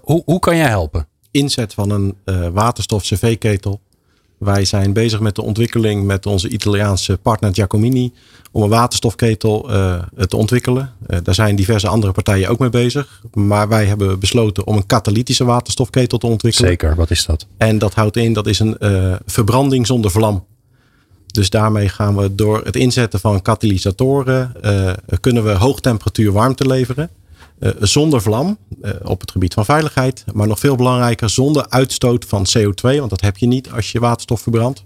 hoe, hoe kan jij helpen? inzet van een uh, waterstof cv-ketel. Wij zijn bezig met de ontwikkeling met onze Italiaanse partner Giacomini om een waterstofketel uh, te ontwikkelen. Daar zijn diverse andere partijen ook mee bezig. Maar wij hebben besloten om een katalytische waterstofketel te ontwikkelen. Zeker, wat is dat? En dat houdt in, dat is een verbranding zonder vlam. Dus daarmee gaan we door het inzetten van katalysatoren kunnen we hoogtemperatuur warmte leveren. Uh, zonder vlam uh, op het gebied van veiligheid. Maar nog veel belangrijker, zonder uitstoot van CO2. Want dat heb je niet als je waterstof verbrandt.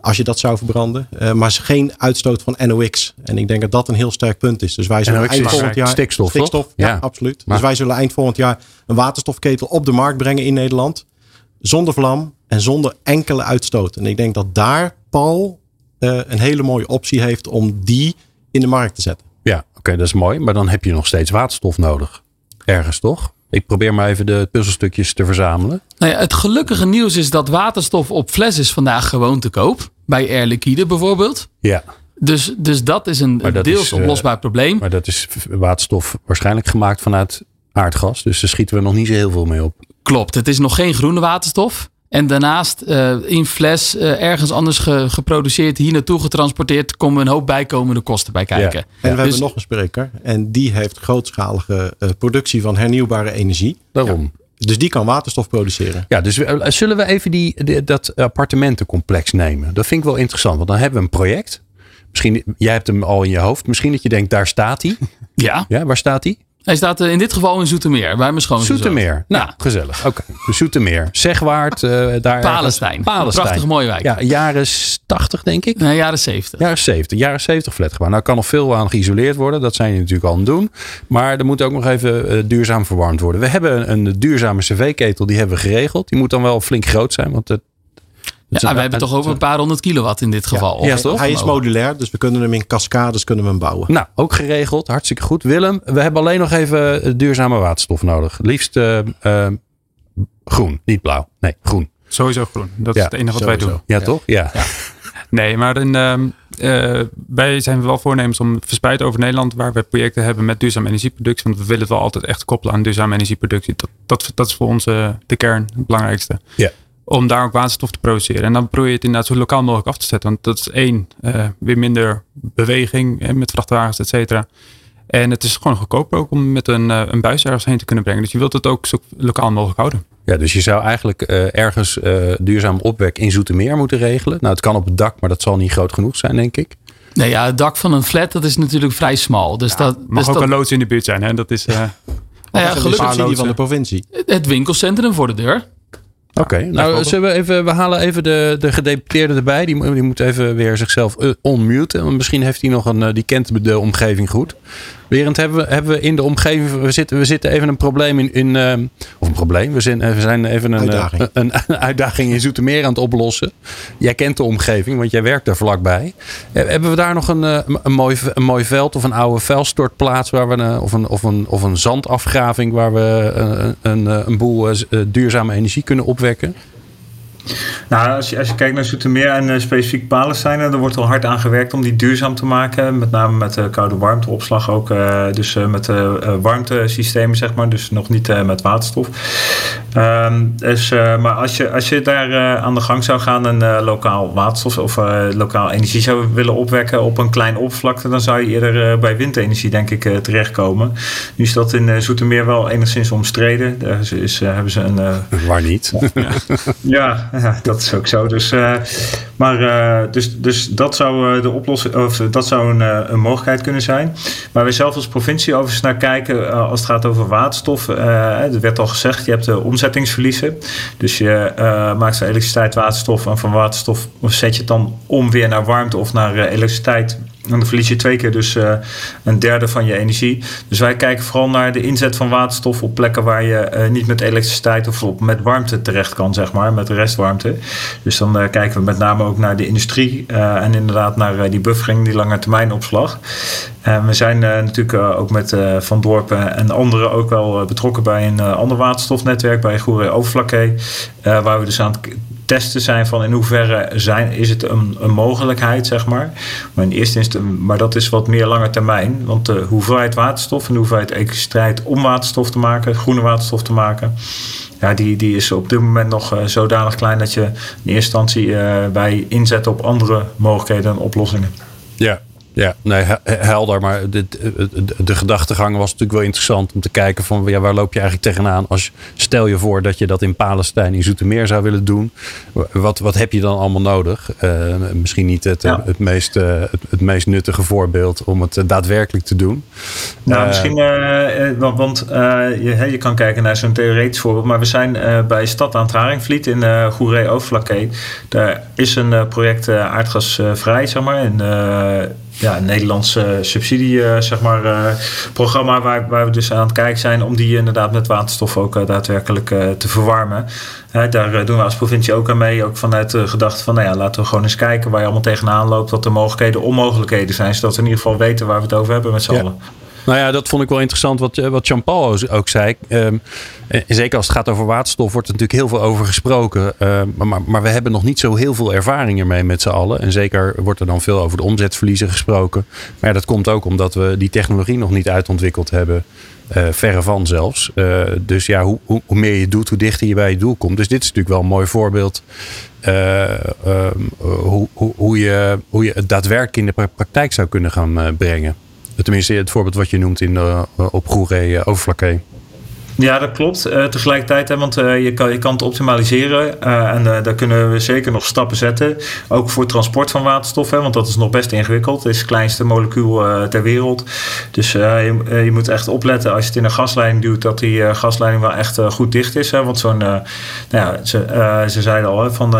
Als je dat zou verbranden. Uh, maar geen uitstoot van NOx. En ik denk dat dat een heel sterk punt is. Dus wij zullen eind volgend jaar. Stikstof. Stikstof, ja, ja, absoluut. Maar. Dus wij zullen eind volgend jaar een waterstofketel op de markt brengen in Nederland. Zonder vlam en zonder enkele uitstoot. En ik denk dat daar Paul een hele mooie optie heeft om die in de markt te zetten. Ja, Oké, dat is mooi. Maar dan heb je nog steeds waterstof nodig. Ergens toch? Ik probeer maar even de puzzelstukjes te verzamelen. Nou ja, het gelukkige nieuws is dat waterstof op fles is vandaag gewoon te koop. Bij Air Liquide bijvoorbeeld. Ja. Dus, dus dat is een deels is, uh, oplosbaar probleem. Maar dat is waterstof waarschijnlijk gemaakt vanuit aardgas. Dus daar schieten we nog niet zo heel veel mee op. Klopt, het is nog geen groene waterstof. En daarnaast uh, in fles uh, ergens anders ge, geproduceerd, hier naartoe getransporteerd, komen een hoop bijkomende kosten bij kijken. Ja. En we hebben dus- nog een spreker en die heeft grootschalige uh, productie van hernieuwbare energie. Daarom. Ja. Dus die kan waterstof produceren. Ja, dus zullen we even die, dat appartementencomplex nemen? Dat vind ik wel interessant, want dan hebben we een project. Misschien, jij hebt hem al in je hoofd. Misschien dat je denkt, daar staat hij. Ja. Ja, waar staat hij? Hij staat in dit geval in Zoetermeer, waar mijn schoonzus Zoetermeer, nou, ja. gezellig. Oké, okay. Zoetermeer. Zegwaard, uh, daar Palestijn. Palestijn. Prachtige mooie wijk. Ja, jaren 80 denk ik. Nee, jaren 70. Jaren 70, jaren 70 flatgebouw. Nou kan nog veel aan geïsoleerd worden, dat zijn je natuurlijk al aan het doen. Maar er moet ook nog even uh, duurzaam verwarmd worden. We hebben een, een duurzame cv-ketel, die hebben we geregeld. Die moet dan wel flink groot zijn, want het Ja, we hebben toch over een paar honderd kilowatt in dit geval. Ja, toch? Hij is modulair, dus we kunnen hem in cascades kunnen we hem bouwen. Nou, ook geregeld. Hartstikke goed. Willem, we hebben alleen nog even duurzame waterstof nodig. Liefst uh, uh, groen, niet blauw. Nee, groen. Sowieso groen. Dat is het enige wat wij doen. Ja, toch? Ja. Nee, maar in, uh, wij zijn wel voornemens om verspreid over Nederland, waar we projecten hebben met duurzame energieproductie. Want we willen het wel altijd echt koppelen aan duurzame energieproductie. Dat, dat, dat is voor ons de kern, het belangrijkste. Ja. Om daar ook waterstof te produceren. En dan probeer je het inderdaad zo lokaal mogelijk af te zetten. Want dat is één, uh, weer minder beweging met vrachtwagens, et cetera. En het is gewoon goedkoper ook om met een, een buis ergens heen te kunnen brengen. Dus je wilt het ook zo lokaal mogelijk houden. Ja, dus je zou eigenlijk uh, ergens uh, duurzaam opwek in Zoetermeer moeten regelen. Nou, het kan op het dak, maar dat zal niet groot genoeg zijn, denk ik. Nee, ja, het dak van een flat, dat is natuurlijk vrij smal. Dus ja, dat mag dus ook dat, een loods in de buurt zijn, hè? Dat is... Uh, nou ja, gelukkig van de provincie. Het winkelcentrum voor de deur. Oké, okay, nou zullen we even, we halen even de, de gedeputeerde erbij. Die, die moet even weer zichzelf uh, onmuten. Misschien heeft hij nog een, uh, die kent de omgeving goed. Berend, hebben we, hebben we in de omgeving, we zitten, we zitten even een probleem in, in uh, of een probleem, we zijn, we zijn even een uitdaging. Een, een, uitdaging in Zoetermeer aan het oplossen. Jij kent de omgeving, want jij werkt er vlakbij. Hebben we daar nog een, een, mooi, een mooi veld of een oude vuilstortplaats waar we, een, of, een, of, een, of een zandafgraving waar we een, een, een boel duurzame energie kunnen opwekken? Nou, als je, als je kijkt naar Zoetermeer en uh, specifiek Palestijn, er wordt al hard aan gewerkt om die duurzaam te maken. Met name met uh, koude warmteopslag ook. Uh, dus met warmtesystemen, zeg maar. Dus nog niet met waterstof. Um, dus, maar als je, als je daar aan de gang zou gaan en lokaal waterstof of lokaal energie zou willen opwekken op een klein oppervlakte, dan zou je eerder bij windenergie, denk ik, terechtkomen. Nu is dat in Zoetermeer wel enigszins omstreden. Daar is, is hebben ze een. Waar niet? ja. ja. Ja, dat is ook zo. Dus, uh, maar, uh, dus, dus dat zou uh, de oplossing, of dat zou een, een mogelijkheid kunnen zijn. Waar we zelf als provincie overigens naar kijken als het gaat over waterstof. er werd al gezegd, je hebt de omzettingsverliezen. Dus je maakt van elektriciteit waterstof en van waterstof zet je het dan om weer naar warmte of naar elektriciteit. En dan verlies je twee keer dus uh, een derde van je energie. Dus wij kijken vooral naar de inzet van waterstof op plekken waar je uh, niet met elektriciteit of met warmte terecht kan, zeg maar, met restwarmte. Dus dan uh, kijken we met name ook naar de industrie en inderdaad naar die buffering, die lange termijn opslag. En we zijn natuurlijk ook met Van Dorpen en anderen ook wel betrokken bij een ander waterstofnetwerk, bij Goeree Overflakke, waar we dus aan het testen zijn van in hoeverre zijn, is het een, een mogelijkheid, zeg maar. Maar in eerste instantie, maar dat is wat meer lange termijn. Want de hoeveelheid waterstof en de hoeveelheid elektriciteit om waterstof te maken, groene waterstof te maken. Ja, die, die is op dit moment nog zodanig klein dat je in eerste instantie bij inzet op andere mogelijkheden en oplossingen. Ja, ja, nee, helder. Maar de, de, de, gedachtegang was natuurlijk wel interessant om te kijken van ja, waar loop je eigenlijk tegenaan als stel je voor dat je dat in Palestijn in Zoetermeer zou willen doen. Wat, wat heb je dan allemaal nodig? Uh, misschien niet het, ja. het, meest, uh, het, het, meest nuttige voorbeeld om het daadwerkelijk te doen. Nou, misschien, want, want je, je kan kijken naar zo'n theoretisch voorbeeld, maar we zijn bij Stad aan het Haringvliet in uh, Goeree Overflakke. Daar is een project aardgasvrij, zeg maar. Ja, een Nederlandse subsidie, uh, zeg maar, uh, programma waar, waar we dus aan het kijken zijn om die inderdaad met waterstof ook daadwerkelijk te verwarmen. daar doen we als provincie ook aan mee, ook vanuit de gedachte van, nou ja, laten we gewoon eens kijken waar je allemaal tegenaan loopt, wat de mogelijkheden, onmogelijkheden zijn, zodat we in ieder geval weten waar we het over hebben met z'n ja. allen. Nou ja, dat vond ik wel interessant wat, wat Jean-Paul ook zei. Um, zeker als het gaat over waterstof wordt er natuurlijk heel veel over gesproken. Uh, maar, maar, we hebben nog niet zo heel veel ervaring ermee met z'n allen. En zeker wordt er dan veel over de omzetverliezen gesproken. Maar dat komt ook omdat we die technologie nog niet uitontwikkeld hebben. Uh, verre van zelfs. Dus ja, hoe, hoe, hoe, meer je doet, hoe dichter je bij je doel komt. Dus dit is natuurlijk wel een mooi voorbeeld. hoe, hoe, je, hoe je het daadwerkelijk in de praktijk zou kunnen gaan brengen. Tenminste, het voorbeeld wat je noemt in, uh, op Goeree uh, Overflakke. Ja, dat klopt. Uh, tegelijkertijd, hè, want uh, je, kan, je kan het optimaliseren. Uh, en daar kunnen we zeker nog stappen zetten. Ook voor transport van waterstof, hè, want dat is nog best ingewikkeld. Het is het kleinste molecuul ter wereld. Dus je, je, moet echt opletten als je het in een gasleiding duwt, dat die gasleiding wel echt goed dicht is. Hè, want zo'n, nou ja, ze, ze zeiden al, hè, van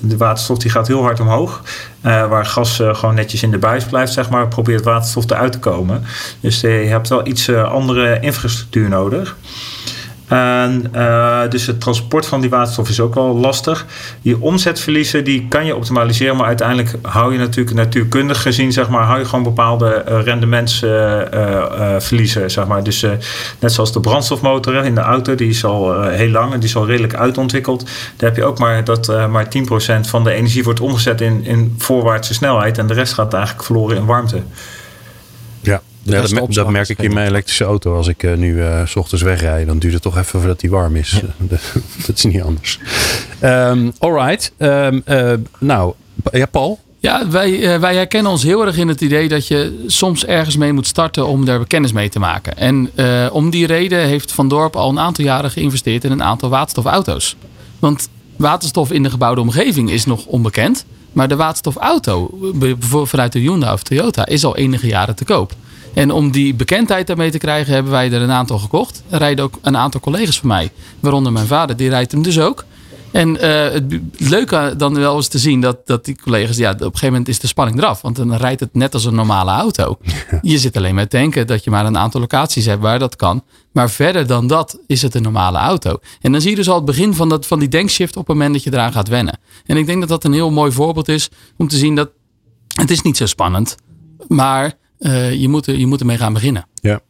de waterstof die gaat heel hard omhoog. waar gas gewoon netjes in de buis blijft, zeg maar, probeert waterstof eruit te komen. Dus je hebt wel iets andere infrastructuur nodig. En, dus het transport van die waterstof is ook wel lastig. Je omzetverliezen die kan je optimaliseren, maar uiteindelijk hou je natuurlijk natuurkundig gezien, zeg maar, hou je gewoon bepaalde rendementsverliezen. zeg maar. Dus net zoals de brandstofmotor in de auto, die is al heel lang en die is al redelijk uitontwikkeld. Daar heb je ook maar dat maar 10% van de energie wordt omgezet in, in voorwaartse snelheid en de rest gaat eigenlijk verloren in warmte. Ja, dat, dat, merk ik in mijn elektrische auto. Als ik uh, nu uh, s ochtends wegrij, dan duurt het toch even voordat die warm is. dat is niet anders. Um, alright. Um, uh, nou, ja, Paul? Ja, wij, wij herkennen ons heel erg in het idee dat je soms ergens mee moet starten om daar kennis mee te maken. En om die reden heeft Van Dorp al een aantal jaren geïnvesteerd in een aantal waterstofauto's. Want waterstof in de gebouwde omgeving is nog onbekend. Maar de waterstofauto vanuit de Hyundai of Toyota is al enige jaren te koop. En om die bekendheid daarmee te krijgen, hebben wij er een aantal gekocht. Er rijden ook een aantal collega's van mij, waaronder mijn vader, die rijdt hem dus ook. En uh, het leuke dan wel eens te zien dat, dat die collega's, ja, op een gegeven moment is de spanning eraf. Want dan rijdt het net als een normale auto. Je zit alleen met denken dat je maar een aantal locaties hebt waar dat kan. Maar verder dan dat is het een normale auto. En dan zie je dus al het begin van, dat, van die denkshift op het moment dat je eraan gaat wennen. En ik denk dat dat een heel mooi voorbeeld is om te zien dat het is niet zo spannend. Maar uh, je, moet, je moet ermee gaan beginnen. Ja,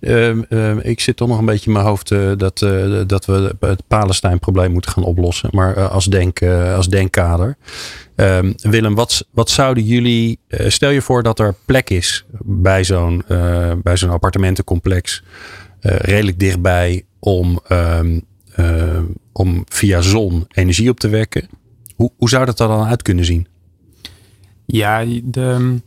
uh, uh, ik zit toch nog een beetje in mijn hoofd uh, dat, dat we het Palestijn-probleem moeten gaan oplossen. Maar als, denk, als denkkader. Ehm, Willem, wat, wat zouden jullie. stel je voor dat er plek is bij zo'n bij zo'n appartementencomplex. redelijk dichtbij om, um, om via zon energie op te wekken. Hoe, hoe zou dat er dan uit kunnen zien? Ja, de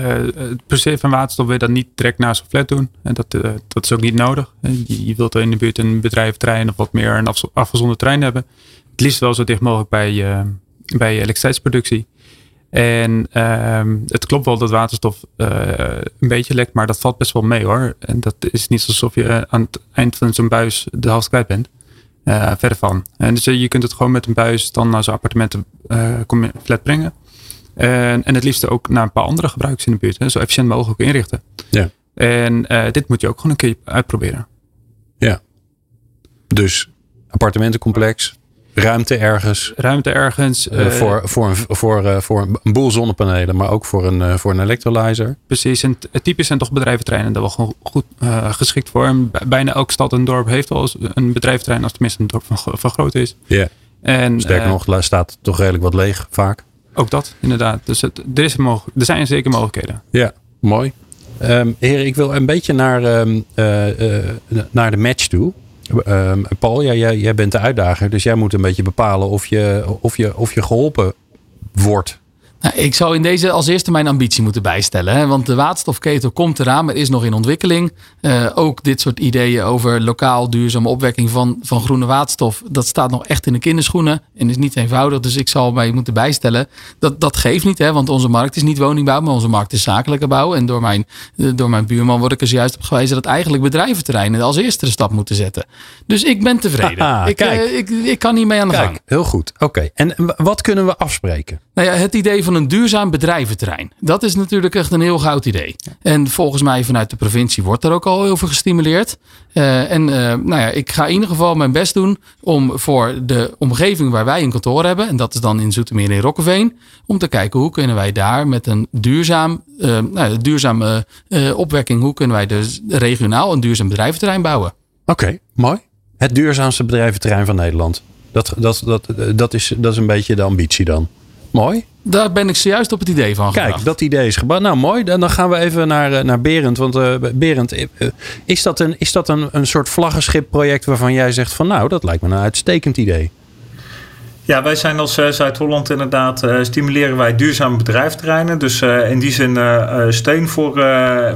het produceren van waterstof wil je dat niet direct naast een flat doen. En dat, uh, dat is ook niet nodig. Je, je wilt in de buurt een bedrijventerrein of wat meer een afgezonderd trein hebben. Het liefst wel zo dicht mogelijk bij, uh, bij elektriciteitsproductie. En ehm, het klopt wel dat waterstof een beetje lekt, maar dat valt best wel mee hoor. En dat is niet alsof je aan het eind van zo'n buis de helft kwijt bent. verder van. En dus je kunt het gewoon met een buis dan naar zo'n appartementenflat brengen. En, en het liefst ook naar een paar andere gebruikers in de buurt. Hè, zo efficiënt mogelijk inrichten. Ja. En uh, dit moet je ook gewoon een keer uitproberen. Ja. Dus appartementencomplex, ruimte ergens. Ruimte ergens. Uh, voor, voor, een, voor, voor een boel zonnepanelen, maar ook voor een, voor een electrolyzer. Precies. En het typisch zijn toch bedrijventreinen daar wel gewoon goed geschikt voor. En bijna elke stad en dorp heeft wel een bedrijventrein, als tenminste een dorp van, van grootte is. Ja. En, Sterker nog, staat toch redelijk wat leeg vaak. Ook dat, inderdaad. Dus het, er, is er zijn zeker mogelijkheden. Ja, mooi. Um, heren, ik wil een beetje naar, um, uh, uh, naar de match toe. Um, Paul, ja, jij, jij bent de uitdager, dus jij moet een beetje bepalen of je, of je, of je geholpen wordt nou, ik zou in deze als eerste mijn ambitie moeten bijstellen. Hè? Want de waterstofketel komt eraan, maar is nog in ontwikkeling. Uh, ook dit soort ideeën over lokaal duurzame opwekking van, van groene waterstof. Dat staat nog echt in de kinderschoenen en is niet eenvoudig. Dus ik zal mij moeten bijstellen. Dat, dat geeft niet, hè? want onze markt is niet woningbouw, maar onze markt is zakelijke bouw. En door mijn, eh, door mijn buurman word ik er zojuist op gewezen dat eigenlijk bedrijventerreinen als eerste de stap moeten zetten. Dus ik ben tevreden. ik, uh, ik, ik, kan hiermee aan de kijk, gang. Heel goed. Oké. En wat kunnen we afspreken? Nou ja, het idee van een duurzaam bedrijventerrein. Dat is natuurlijk echt een heel goud idee. En volgens mij vanuit de provincie wordt er ook al heel veel gestimuleerd. Uh, en uh, nou ja, ik ga in ieder geval mijn best doen om voor de omgeving waar wij een kantoor hebben, en dat is dan in Zoetermeer in Rokkeveen, om te kijken hoe kunnen wij daar met een duurzaam, uh, nou, duurzame opwekking, hoe kunnen wij dus regionaal een duurzaam bedrijventerrein bouwen. Oké, mooi. Het duurzaamste bedrijventerrein van Nederland. Dat, dat, dat, dat, is, dat is een beetje de ambitie dan. Mooi. Daar ben ik zojuist op het idee van Kijk, dat idee is gebouwd. Nou, mooi. Dan gaan we even naar, eh, naar Berend. Want uh, Berend, uh, is dat, een, is dat een, een soort vlaggenschip-project waarvan jij zegt van nou, dat lijkt me een uitstekend idee? Ja, wij zijn als Zuid-Holland inderdaad, stimuleren wij duurzame bedrijfterreinen. Dus in die zin steun voor,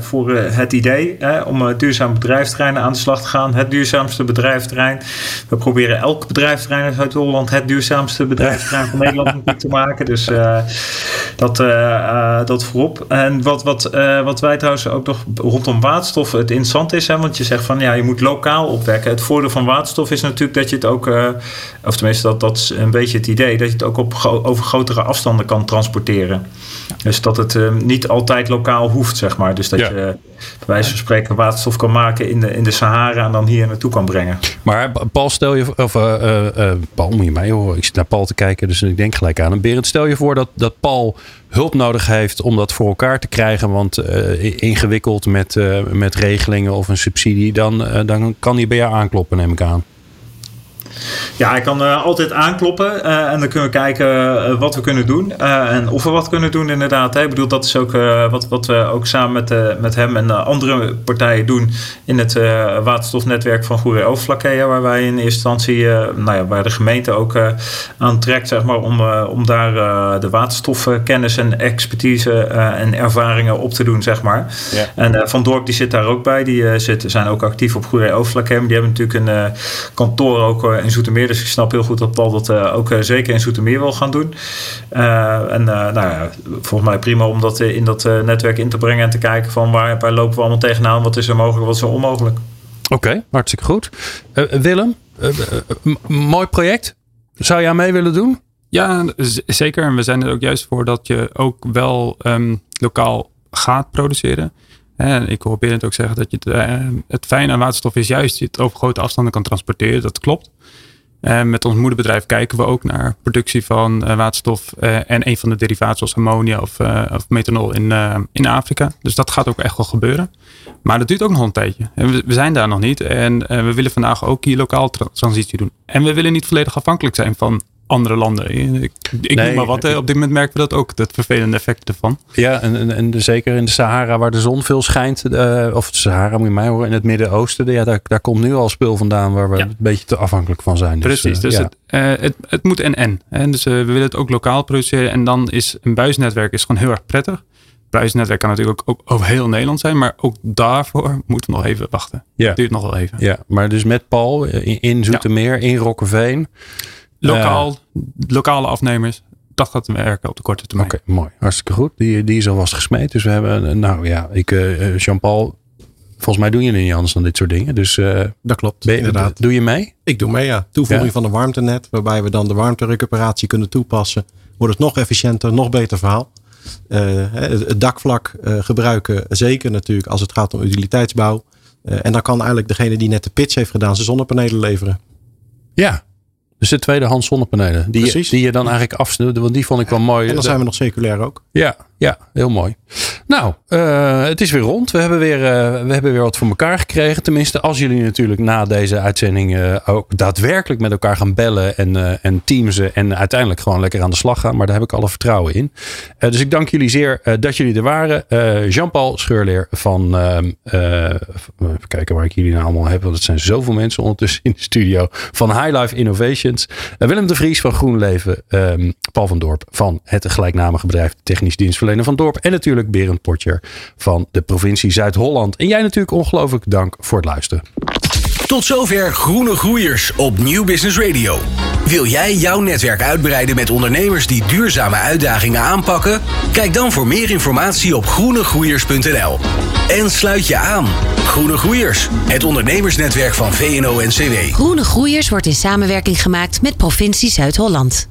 voor het idee om duurzame bedrijfterreinen aan de slag te gaan. Het duurzaamste bedrijfterrein. We proberen elk bedrijfterrein in Zuid-Holland het duurzaamste bedrijfterrein van Nederland te maken. Dus Dat, dat voorop. En wat, wat, wat wij trouwens ook nog rondom waterstof het interessant is, hè, want je zegt van ja, je moet lokaal opwekken. Het voordeel van waterstof is natuurlijk dat je het ook, of tenminste dat, dat een beetje het idee, dat je het ook op, over grotere afstanden kan transporteren. Dus dat het niet altijd lokaal hoeft, zeg maar. Dus dat je bij wijze van spreken waterstof kan maken in de, in de Sahara en dan hier naartoe kan brengen. Maar Paul, stel je, of uh, Paul, moet je mij horen. Ik zit naar Paul te kijken, dus ik denk gelijk aan hem. Berend, stel je voor dat, dat Paul hulp nodig heeft om dat voor elkaar te krijgen. Want ingewikkeld met, met regelingen of een subsidie, dan, dan kan hij bij jou aankloppen, neem ik aan. Ja, hij kan uh, altijd aankloppen uh, en dan kunnen we kijken uh, wat we kunnen doen en of we wat kunnen doen inderdaad. Hè. Ik bedoel, dat is ook wat, wat we ook samen met, met hem en andere partijen doen in het waterstofnetwerk van Goeree Overflakkea, waar wij in eerste instantie, nou ja, waar de gemeente ook aan trekt, zeg maar, om, om daar de waterstofkennis en expertise en ervaringen op te doen, zeg maar. Ja. En Van Dorp die zit daar ook bij, die zit, zijn ook actief op Goeree Overflakkea, die hebben natuurlijk een kantoor ook in Zoetermeer. Dus ik snap heel goed dat Paul dat uh, ook uh, zeker in Zoetermeer wil gaan doen. Uh, en nou ja, volgens mij prima om dat in dat netwerk in te brengen en te kijken van waar, waar lopen we allemaal tegenaan, wat is er mogelijk, wat is er onmogelijk. Oké, okay, hartstikke goed. Willem, mooi project. Zou jij mee willen doen? Ja, zeker. En we zijn er ook juist voor dat je ook wel um, lokaal gaat produceren. En ik hoor Berend ook zeggen dat je het, uh, het fijne aan waterstof is juist dat je het over grote afstanden kan transporteren. Dat klopt. En met ons moederbedrijf kijken we ook naar productie van uh, waterstof en een van de derivaten zoals ammonia of, of methanol in, in Afrika. Dus dat gaat ook echt wel gebeuren. Maar dat duurt ook nog een tijdje. We zijn daar nog niet. En we willen vandaag ook hier lokaal transitie doen. En we willen niet volledig afhankelijk zijn van andere landen. Ik, ik noem maar wat. Op dit moment merken we dat ook, dat vervelende effect ervan. Ja, en, en, en zeker in de Sahara waar de zon veel schijnt. Uh, of de Sahara moet je mij horen. In het Midden-Oosten. Ja, daar, daar komt nu al spul vandaan waar we een beetje te afhankelijk van zijn. Dus, Precies. Dus, het, uh, het, het, moet en en. Dus we willen het ook lokaal produceren. En dan is een buisnetwerk is gewoon heel erg prettig. Buisnetwerk kan natuurlijk ook, ook, over heel Nederland zijn. Maar ook daarvoor moeten we nog even wachten. Ja. Het duurt nog wel even. Ja, maar dus met Paul in, in Zoetermeer, in Rokkeveen lokaal, lokale afnemers. Dat gaat werken op de korte termijn. Oké, mooi. Hartstikke goed. Die, die is alvast gesmeed. Dus we hebben, nou ja, ik, uh, Jean-Paul, volgens mij doen jullie niet anders dan dit soort dingen. Dus uh, dat klopt. Je, inderdaad. Doe je mee? Ik doe mee, ja. Toevoeging van een warmtenet, waarbij we dan de warmterecuperatie kunnen toepassen. Wordt het nog efficiënter, nog beter verhaal. Uh, het dakvlak gebruiken, zeker natuurlijk als het gaat om utiliteitsbouw. en dan kan eigenlijk degene die net de pitch heeft gedaan zijn zonnepanelen leveren. Ja, dus de tweedehands zonnepanelen. Die, die je dan eigenlijk afsnijdt. Want die vond ik wel mooi. En dan zijn we nog circulair ook. Ja, ja heel mooi. Nou, uh, het is weer rond. We hebben weer, uh, we hebben weer wat voor elkaar gekregen. Tenminste, als jullie natuurlijk na deze uitzending uh, ook daadwerkelijk met elkaar gaan bellen en, en teamsen. En uiteindelijk gewoon lekker aan de slag gaan. Maar daar heb ik alle vertrouwen in. dus ik dank jullie zeer dat jullie er waren. Jean-Paul Scheurleer van. even kijken waar ik jullie nou allemaal heb. Want het zijn zoveel mensen ondertussen in de studio. Van High Life Innovations. Willem de Vries van GroenLeven. Um, Paul van Dorp van het gelijknamige bedrijf Technisch Dienstverlener van Dorp. En natuurlijk Berend Potjer van de provincie Zuid-Holland. En jij natuurlijk ongelooflijk dank voor het luisteren. Tot zover Groene Groeiers op Nieuw Business Radio. Wil jij jouw netwerk uitbreiden met ondernemers die duurzame uitdagingen aanpakken? Kijk dan voor meer informatie op groenegroeiers.nl. En sluit je aan. Groene Groeiers, het ondernemersnetwerk van VNO-NCW. Groene Groeiers wordt in samenwerking gemaakt met provincie Zuid-Holland.